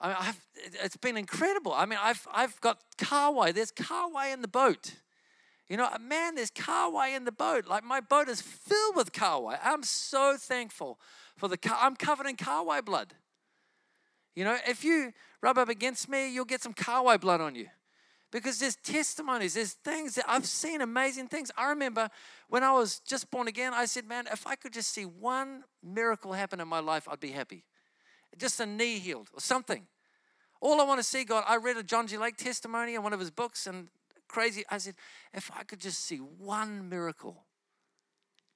I mean, I've, it's been incredible. I mean, I've I've got kahawai. There's kahawai in the boat. You know, man, there's kahawai in the boat. Like my boat is filled with kahawai. I'm so thankful for the car. I'm covered in kahawai blood. You know, if you rub up against me, you'll get some kahawai blood on you. Because there's testimonies, there's things that I've seen amazing things. I remember when I was just born again, I said, man, if I could just see one miracle happen in my life, I'd be happy. Just a knee healed or something. All I want to see, God, I read a John G. Lake testimony in one of his books, and crazy. I said, if I could just see one miracle,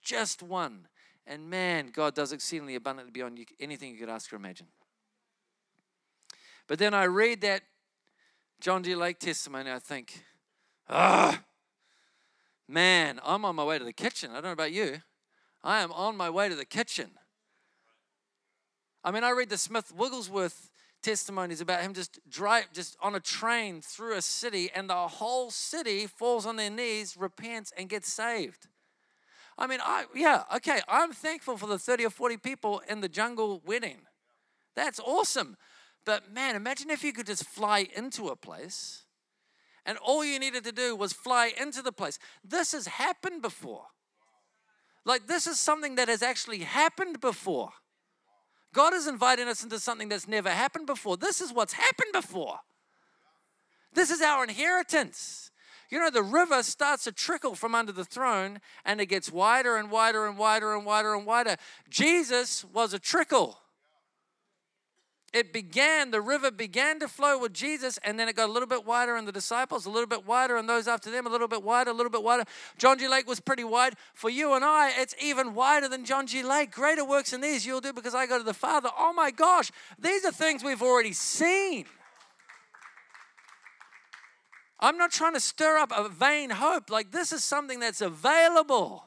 just one. And man, God does exceedingly abundantly beyond anything you could ask or imagine. But then I read that John G. Lake testimony, I think, ah, man, I'm on my way to the kitchen. I don't know about you. I am on my way to the kitchen. I mean, I read the Smith Wigglesworth testimonies about him just drive just on a train through a city and the whole city falls on their knees repents and gets saved. I mean i yeah okay i'm thankful for the 30 or 40 people in the jungle wedding that's awesome. But man imagine if you could just fly into a place and all you needed to do was fly into the place. This has happened before. Like this is something that has actually happened before God is inviting us into something that's never happened before. This is what's happened before. This is our inheritance. You know, the river starts to trickle from under the throne and it gets wider and wider and wider and wider and wider. Jesus was a trickle it began, the river began to flow with Jesus, and then it got a little bit wider in the disciples, a little bit wider, and those after them, a little bit wider, a little bit wider. John G. Lake was pretty wide. For you and I, it's even wider than John G. Lake. Greater works than these you'll do because I go to the Father. Oh my gosh, these are things we've already seen. I'm not trying to stir up a vain hope. Like, this is something that's available.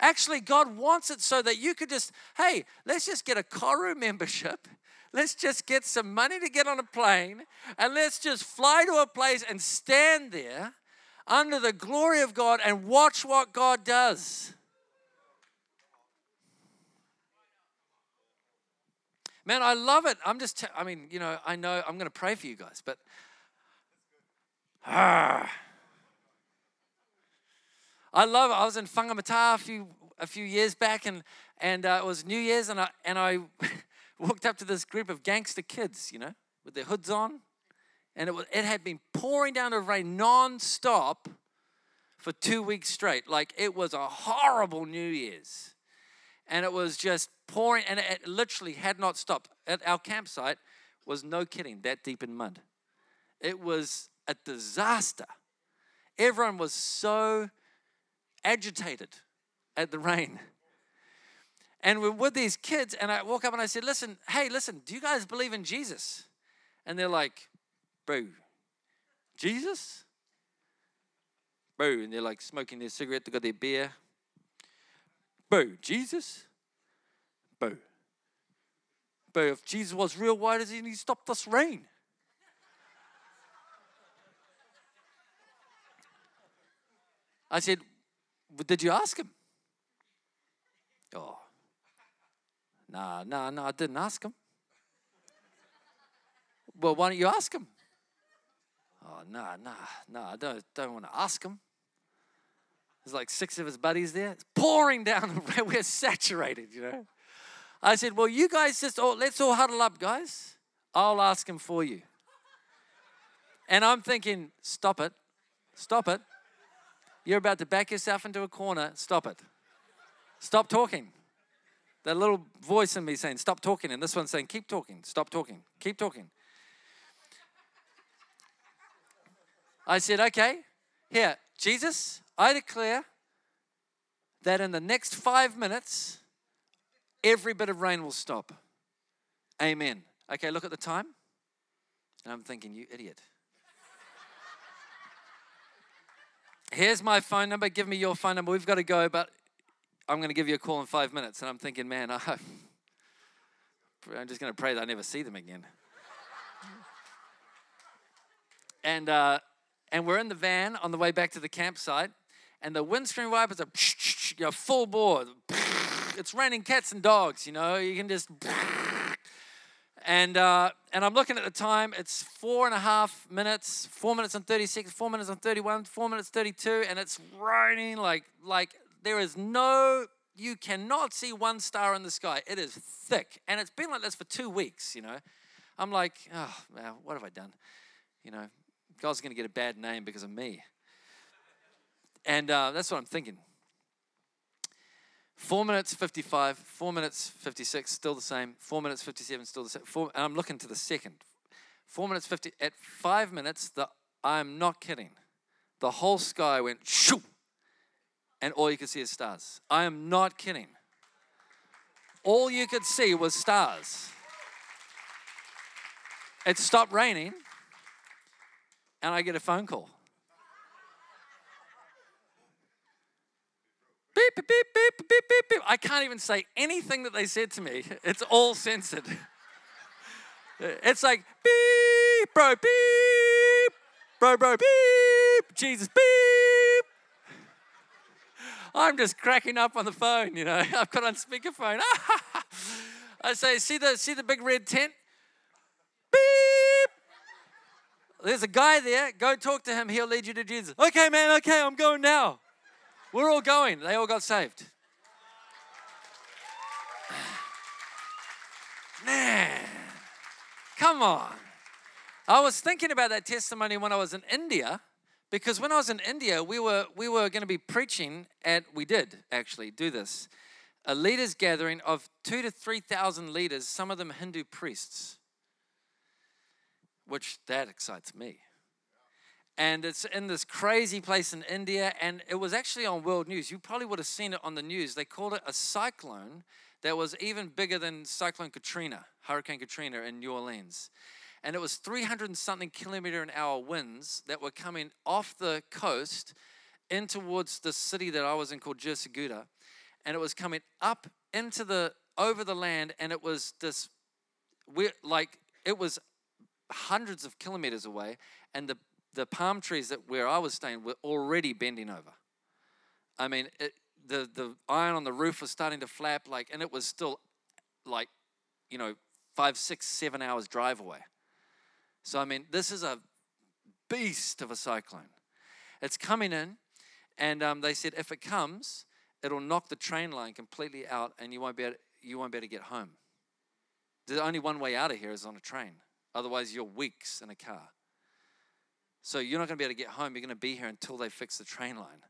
Actually, God wants it so that you could just, hey, let's just get a Koru membership. Let's just get some money to get on a plane and let's just fly to a place and stand there under the glory of God and watch what God does. Man, I love it. I'm just, t- I mean, you know, I know I'm going to pray for you guys, but. Ah. I love it. I was in Whangamata a few a few years back, and and uh, it was New Year's, and I and I walked up to this group of gangster kids, you know, with their hoods on, and it was it had been pouring down to rain non-stop for two weeks straight. Like it was a horrible New Year's, and it was just pouring, and it literally had not stopped. At our campsite was no kidding that deep in mud. It was a disaster. Everyone was so agitated at the rain. And we're with these kids, and I walk up and I said, Listen, hey, listen, do you guys believe in Jesus? And they're like, bro, Jesus? Bro, and they're like smoking their cigarette, they got their beer. Bro, Jesus? Bro. Bro, if Jesus was real, why doesn't he stop this rain? I said, Did you ask him? Oh, nah, nah, nah, I didn't ask him. Well, why don't you ask him? Oh, nah, nah, nah, I don't, don't want to ask him. There's like six of his buddies there. It's pouring down. We're saturated, you know. I said, Well, you guys just, all, let's all huddle up, guys. I'll ask him for you. And I'm thinking, Stop it. Stop it. You're about to back yourself into a corner. Stop it. Stop talking. That little voice in me saying, Stop talking. And this one's saying, Keep talking. Stop talking. Keep talking. I said, Okay, here, Jesus, I declare that in the next five minutes, every bit of rain will stop. Amen. Okay, look at the time. And I'm thinking, You idiot. Here's my phone number. Give me your phone number. We've got to go, but I'm going to give you a call in five minutes. And I'm thinking, man, I, I'm just going to pray that I never see them again. and uh, and we're in the van on the way back to the campsite, and the windscreen wipers are you know, full bore. It's raining cats and dogs, you know. You can just. And, uh, and I'm looking at the time, it's four and a half minutes, four minutes and 36, four minutes and 31, four minutes 32, and it's raining like, like there is no, you cannot see one star in the sky. It is thick. And it's been like this for two weeks, you know. I'm like, oh, man, what have I done? You know, God's going to get a bad name because of me. And uh, that's what I'm thinking. Four minutes 55, four minutes 56, still the same. Four minutes 57, still the same. Four, and I'm looking to the second. Four minutes 50. At five minutes, the, I'm not kidding. The whole sky went shoo, and all you could see is stars. I am not kidding. All you could see was stars. It stopped raining, and I get a phone call. Beep, beep, beep, beep, beep, beep. I can't even say anything that they said to me. It's all censored. It's like beep, bro, beep, bro, bro, beep, Jesus, beep. I'm just cracking up on the phone, you know. I've got on speakerphone. I say, see the see the big red tent? Beep. There's a guy there. Go talk to him. He'll lead you to Jesus. Okay, man. Okay, I'm going now. We're all going. They all got saved. Man, come on. I was thinking about that testimony when I was in India because when I was in India, we were we were going to be preaching at we did actually do this. A leaders gathering of 2 to 3,000 leaders, some of them Hindu priests. Which that excites me and it's in this crazy place in India, and it was actually on world news. You probably would have seen it on the news. They called it a cyclone that was even bigger than Cyclone Katrina, Hurricane Katrina in New Orleans. And it was 300 and something kilometer an hour winds that were coming off the coast in towards the city that I was in called Jharsuguda. And it was coming up into the, over the land, and it was this, we like, it was hundreds of kilometers away, and the the palm trees that where I was staying were already bending over. I mean, it, the the iron on the roof was starting to flap, like, and it was still like, you know, five, six, seven hours drive away. So I mean, this is a beast of a cyclone. It's coming in, and um, they said if it comes, it'll knock the train line completely out, and you won't be able, you won't be able to get home. The only one way out of here is on a train. Otherwise, you're weeks in a car. So you're not going to be able to get home. You're going to be here until they fix the train line.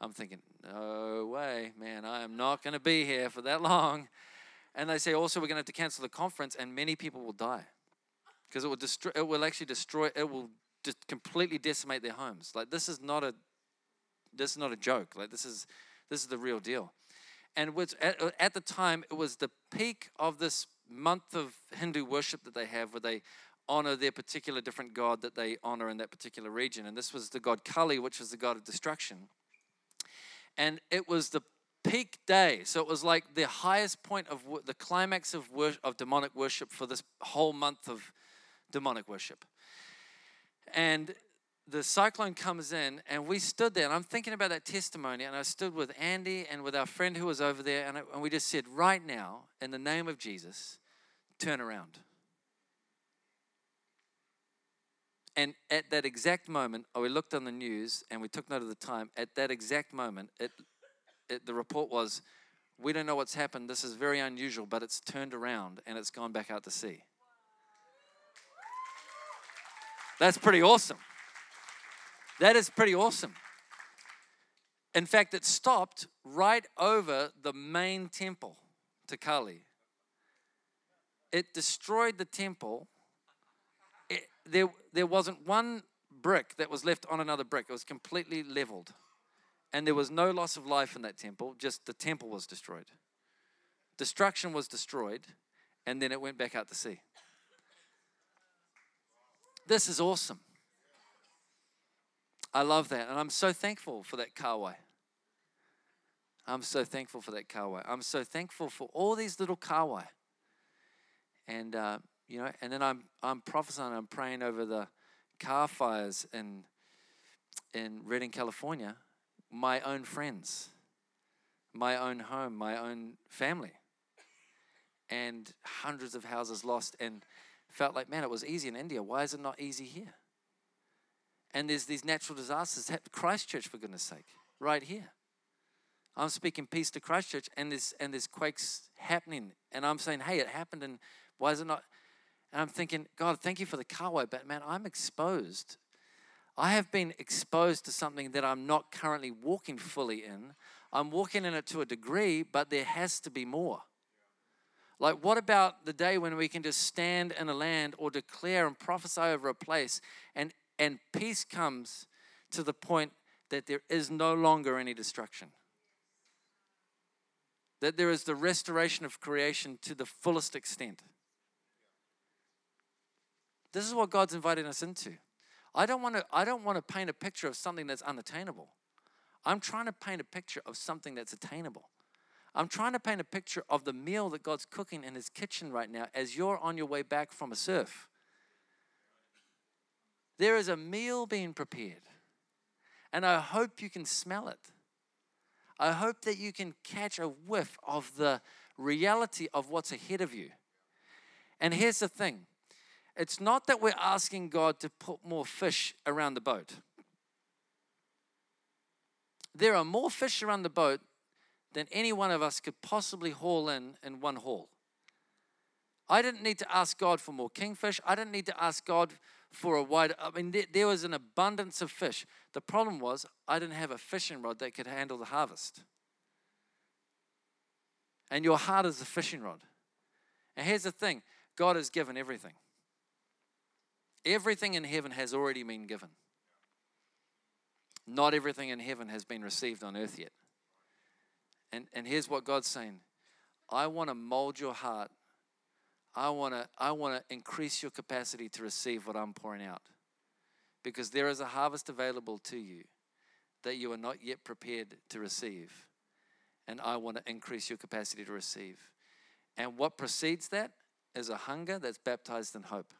I'm thinking, no way, man. I am not going to be here for that long. And they say also we're going to have to cancel the conference, and many people will die because it will destroy. It will actually destroy. It will just completely decimate their homes. Like this is not a. This is not a joke. Like this is, this is the real deal. And at, at the time, it was the peak of this month of Hindu worship that they have, where they honor their particular different god that they honor in that particular region. And this was the god Kali, which was the god of destruction. And it was the peak day. So it was like the highest point of the climax of, worship, of demonic worship for this whole month of demonic worship. And the cyclone comes in, and we stood there. And I'm thinking about that testimony. And I stood with Andy and with our friend who was over there. And, and we just said, right now, in the name of Jesus, turn around. And at that exact moment, oh, we looked on the news and we took note of the time. At that exact moment, it it, the report was, we don't know what's happened. This is very unusual, but it's turned around and it's gone back out to sea. That's pretty awesome. That is pretty awesome. In fact, it stopped right over the main temple to Kali. It destroyed the temple. There, there wasn't one brick that was left on another brick, it was completely leveled. And there was no loss of life in that temple, just the temple was destroyed. Destruction was destroyed, and then it went back out to sea. This is awesome. I love that. And I'm so thankful for that kahawai. I'm so thankful for that kahawai. I'm so thankful for all these little kahawai. And, uh, you know, and then I'm, I'm prophesying, I'm praying over the car fires in, in Redding, California my own friends, my own home, my own family, and hundreds of houses lost, and felt like, man, it was easy in India. Why is it not easy here? And there's these natural disasters. Christchurch, for goodness sake, right here. I'm speaking peace to Christchurch, and there's and there's quakes happening, and I'm saying, hey, it happened, and why is it not? And I'm thinking, God, thank you for the kahawai, but man, I'm exposed I have been exposed to something that I'm not currently walking fully in. I'm walking in it to a degree, but there has to be more. Like, what about the day when we can just stand in a land or declare and prophesy over a place and, and peace comes to the point that there is no longer any destruction? That there is the restoration of creation to the fullest extent. This is what God's inviting us into. I don't want to I don't want to paint a picture of something that's unattainable. I'm trying to paint a picture of something that's attainable. I'm trying to paint a picture of the meal that God's cooking in his kitchen right now as you're on your way back from a surf. There is a meal being prepared. And I hope you can smell it. I hope that you can catch a whiff of the reality of what's ahead of you. And here's the thing it's not that we're asking God to put more fish around the boat. There are more fish around the boat than any one of us could possibly haul in in one haul. I didn't need to ask God for more kingfish. I didn't need to ask God for a wide. I mean, there, there was an abundance of fish. The problem was I didn't have a fishing rod that could handle the harvest. And your heart is a fishing rod. And here's the thing God has given everything. Everything in heaven has already been given. Not everything in heaven has been received on earth yet. And, and here's what God's saying I want to mold your heart. I want to I want to increase your capacity to receive what I'm pouring out. Because there is a harvest available to you that you are not yet prepared to receive. And I want to increase your capacity to receive. And what precedes that is a hunger that's baptized in hope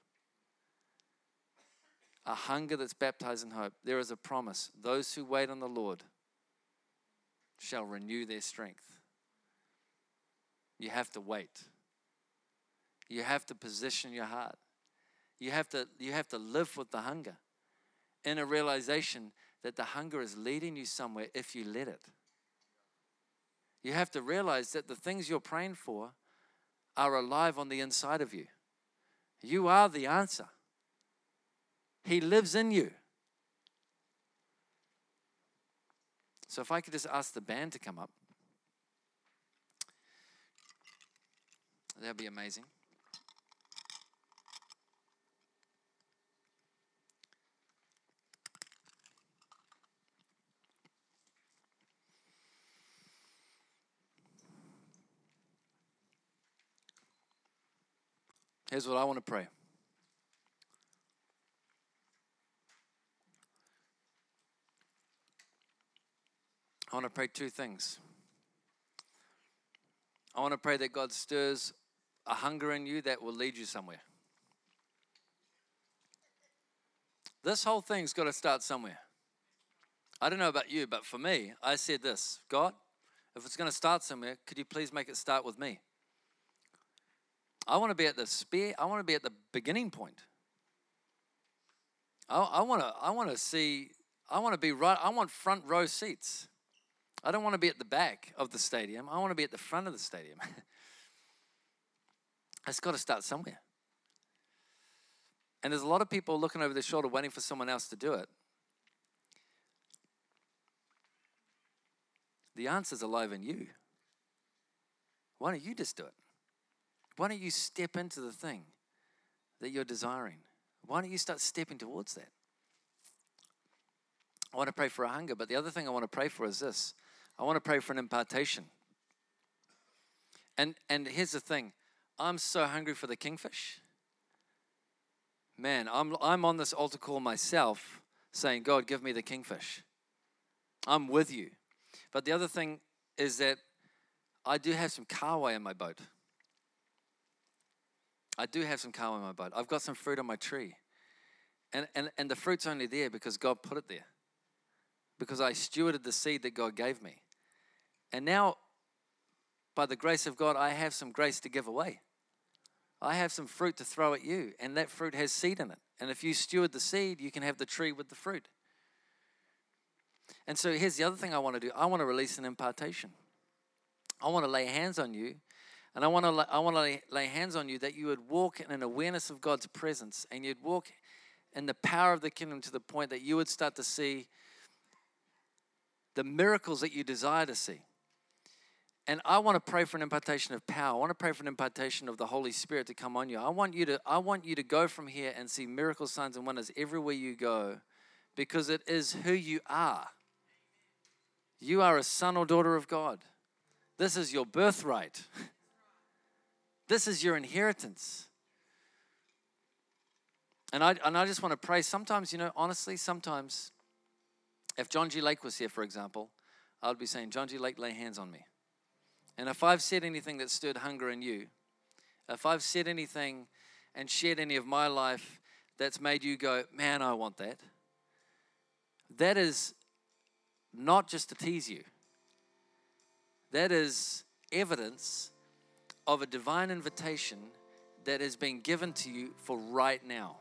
a hunger that's baptized in hope. There is a promise. Those who wait on the Lord shall renew their strength. You have to wait. You have to position your heart. You have to, you have to live with the hunger in a realization that the hunger is leading you somewhere if you let it. You have to realize that the things you're praying for are alive on the inside of you. You are the answer. He lives in you. So if I could just ask the band to come up, that'd be amazing. Here's what I want to pray. I want to pray two things. I want to pray that God stirs a hunger in you that will lead you somewhere. This whole thing's got to start somewhere. I don't know about you, but for me, I said this God, if it's going to start somewhere, could you please make it start with me? I want to be at the spear, I want to be at the beginning point. I, I want to I want to see I want to be right I want front row seats. I don't want to be at the back of the stadium. I want to be at the front of the stadium. it's got to start somewhere. And there's a lot of people looking over their shoulder waiting for someone else to do it. The answer's alive in you. Why don't you just do it? Why don't you step into the thing that you're desiring? Why don't you start stepping towards that? I want to pray for a hunger, but the other thing I want to pray for is this I want to pray for an impartation. And, and here's the thing I'm so hungry for the kingfish. Man, I'm, I'm on this altar call myself saying, God, give me the kingfish. I'm with you. But the other thing is that I do have some kahawai in my boat. I do have some kahawai in my boat. I've got some fruit on my tree. And, and, and the fruit's only there because God put it there. Because I stewarded the seed that God gave me. And now, by the grace of God, I have some grace to give away. I have some fruit to throw at you, and that fruit has seed in it. And if you steward the seed, you can have the tree with the fruit. And so here's the other thing I want to do I want to release an impartation. I want to lay hands on you, and I want to, I want to lay, lay hands on you that you would walk in an awareness of God's presence, and you'd walk in the power of the kingdom to the point that you would start to see the miracles that you desire to see. And I want to pray for an impartation of power. I want to pray for an impartation of the Holy Spirit to come on you. I want you to, I want you to go from here and see miracle signs and wonders everywhere you go because it is who you are. You are a son or daughter of God. This is your birthright. This is your inheritance. And I, and I just want to pray. Sometimes, you know, honestly, sometimes, if John G. Lake was here, for example, I would be saying, John G. Lake, lay hands on me. And if I've said anything that stirred hunger in you, if I've said anything and shared any of my life that's made you go, man, I want that, that is not just to tease you. That is evidence of a divine invitation that has been given to you for right now.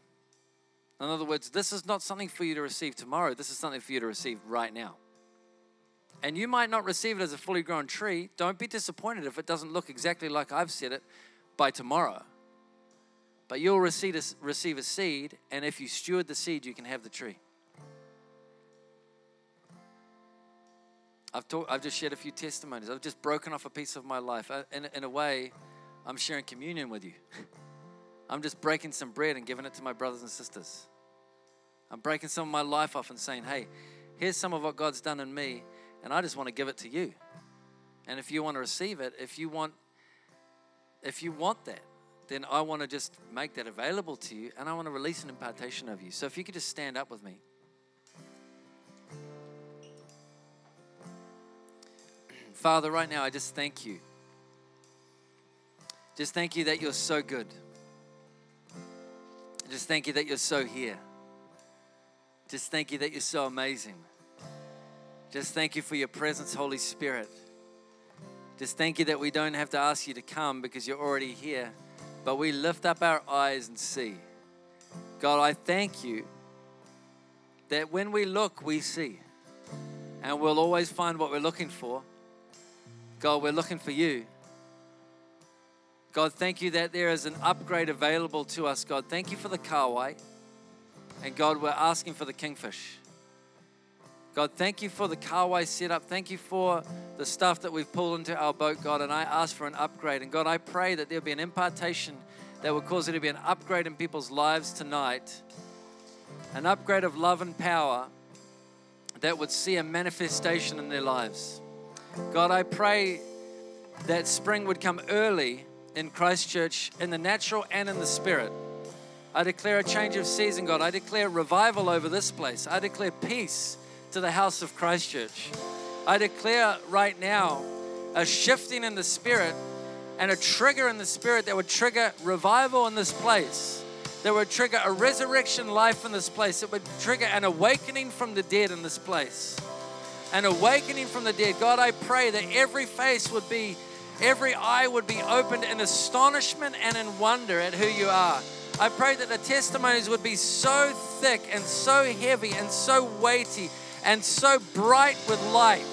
In other words, this is not something for you to receive tomorrow, this is something for you to receive right now. And you might not receive it as a fully grown tree. Don't be disappointed if it doesn't look exactly like I've said it by tomorrow. But you'll receive a, receive a seed, and if you steward the seed, you can have the tree. I've, talk, I've just shared a few testimonies. I've just broken off a piece of my life. Uh, in, in a way, I'm sharing communion with you. I'm just breaking some bread and giving it to my brothers and sisters. I'm breaking some of my life off and saying, hey, here's some of what God's done in me and I just want to give it to you. And if you want to receive it, if you want if you want that, then I want to just make that available to you and I want to release an impartation of you. So if you could just stand up with me. Father, right now I just thank you. Just thank you that you're so good. Just thank you that you're so here. Just thank you that you're so amazing. Just thank you for your presence, Holy Spirit. Just thank you that we don't have to ask you to come because you're already here, but we lift up our eyes and see. God, I thank you that when we look, we see. And we'll always find what we're looking for. God, we're looking for you. God, thank you that there is an upgrade available to us, God. Thank you for the kahawai. And God, we're asking for the kingfish. God, thank you for the kahawai setup. Thank you for the stuff that we've pulled into our boat, God. And I ask for an upgrade. And God, I pray that there'll be an impartation that will cause there to be an upgrade in people's lives tonight, an upgrade of love and power that would see a manifestation in their lives. God, I pray that spring would come early in Christchurch in the natural and in the spirit. I declare a change of season, God. I declare revival over this place. I declare peace to the house of Christchurch. I declare right now a shifting in the spirit and a trigger in the spirit that would trigger revival in this place, that would trigger a resurrection life in this place, that would trigger an awakening from the dead in this place. An awakening from the dead. God, I pray that every face would be, every eye would be opened in astonishment and in wonder at who you are. I pray that the testimonies would be so thick and so heavy and so weighty and so bright with light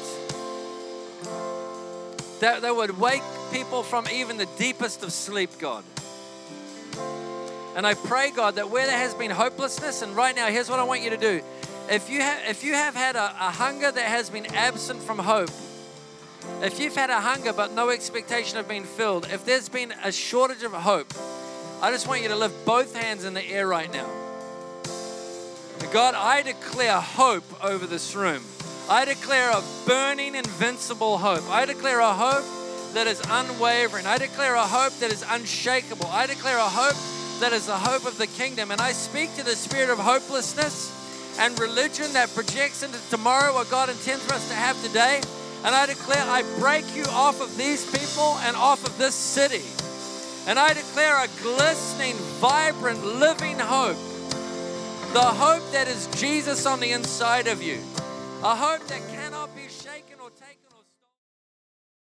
that they would wake people from even the deepest of sleep, God. And I pray, God, that where there has been hopelessness, and right now, here's what I want you to do. If you have, if you have had a, a hunger that has been absent from hope, if you've had a hunger but no expectation of being filled, if there's been a shortage of hope, I just want you to lift both hands in the air right now. God, I declare hope over this room. I declare a burning, invincible hope. I declare a hope that is unwavering. I declare a hope that is unshakable. I declare a hope that is the hope of the kingdom. And I speak to the spirit of hopelessness and religion that projects into tomorrow what God intends for us to have today. And I declare, I break you off of these people and off of this city. And I declare a glistening, vibrant, living hope. The hope that is Jesus on the inside of you. A hope that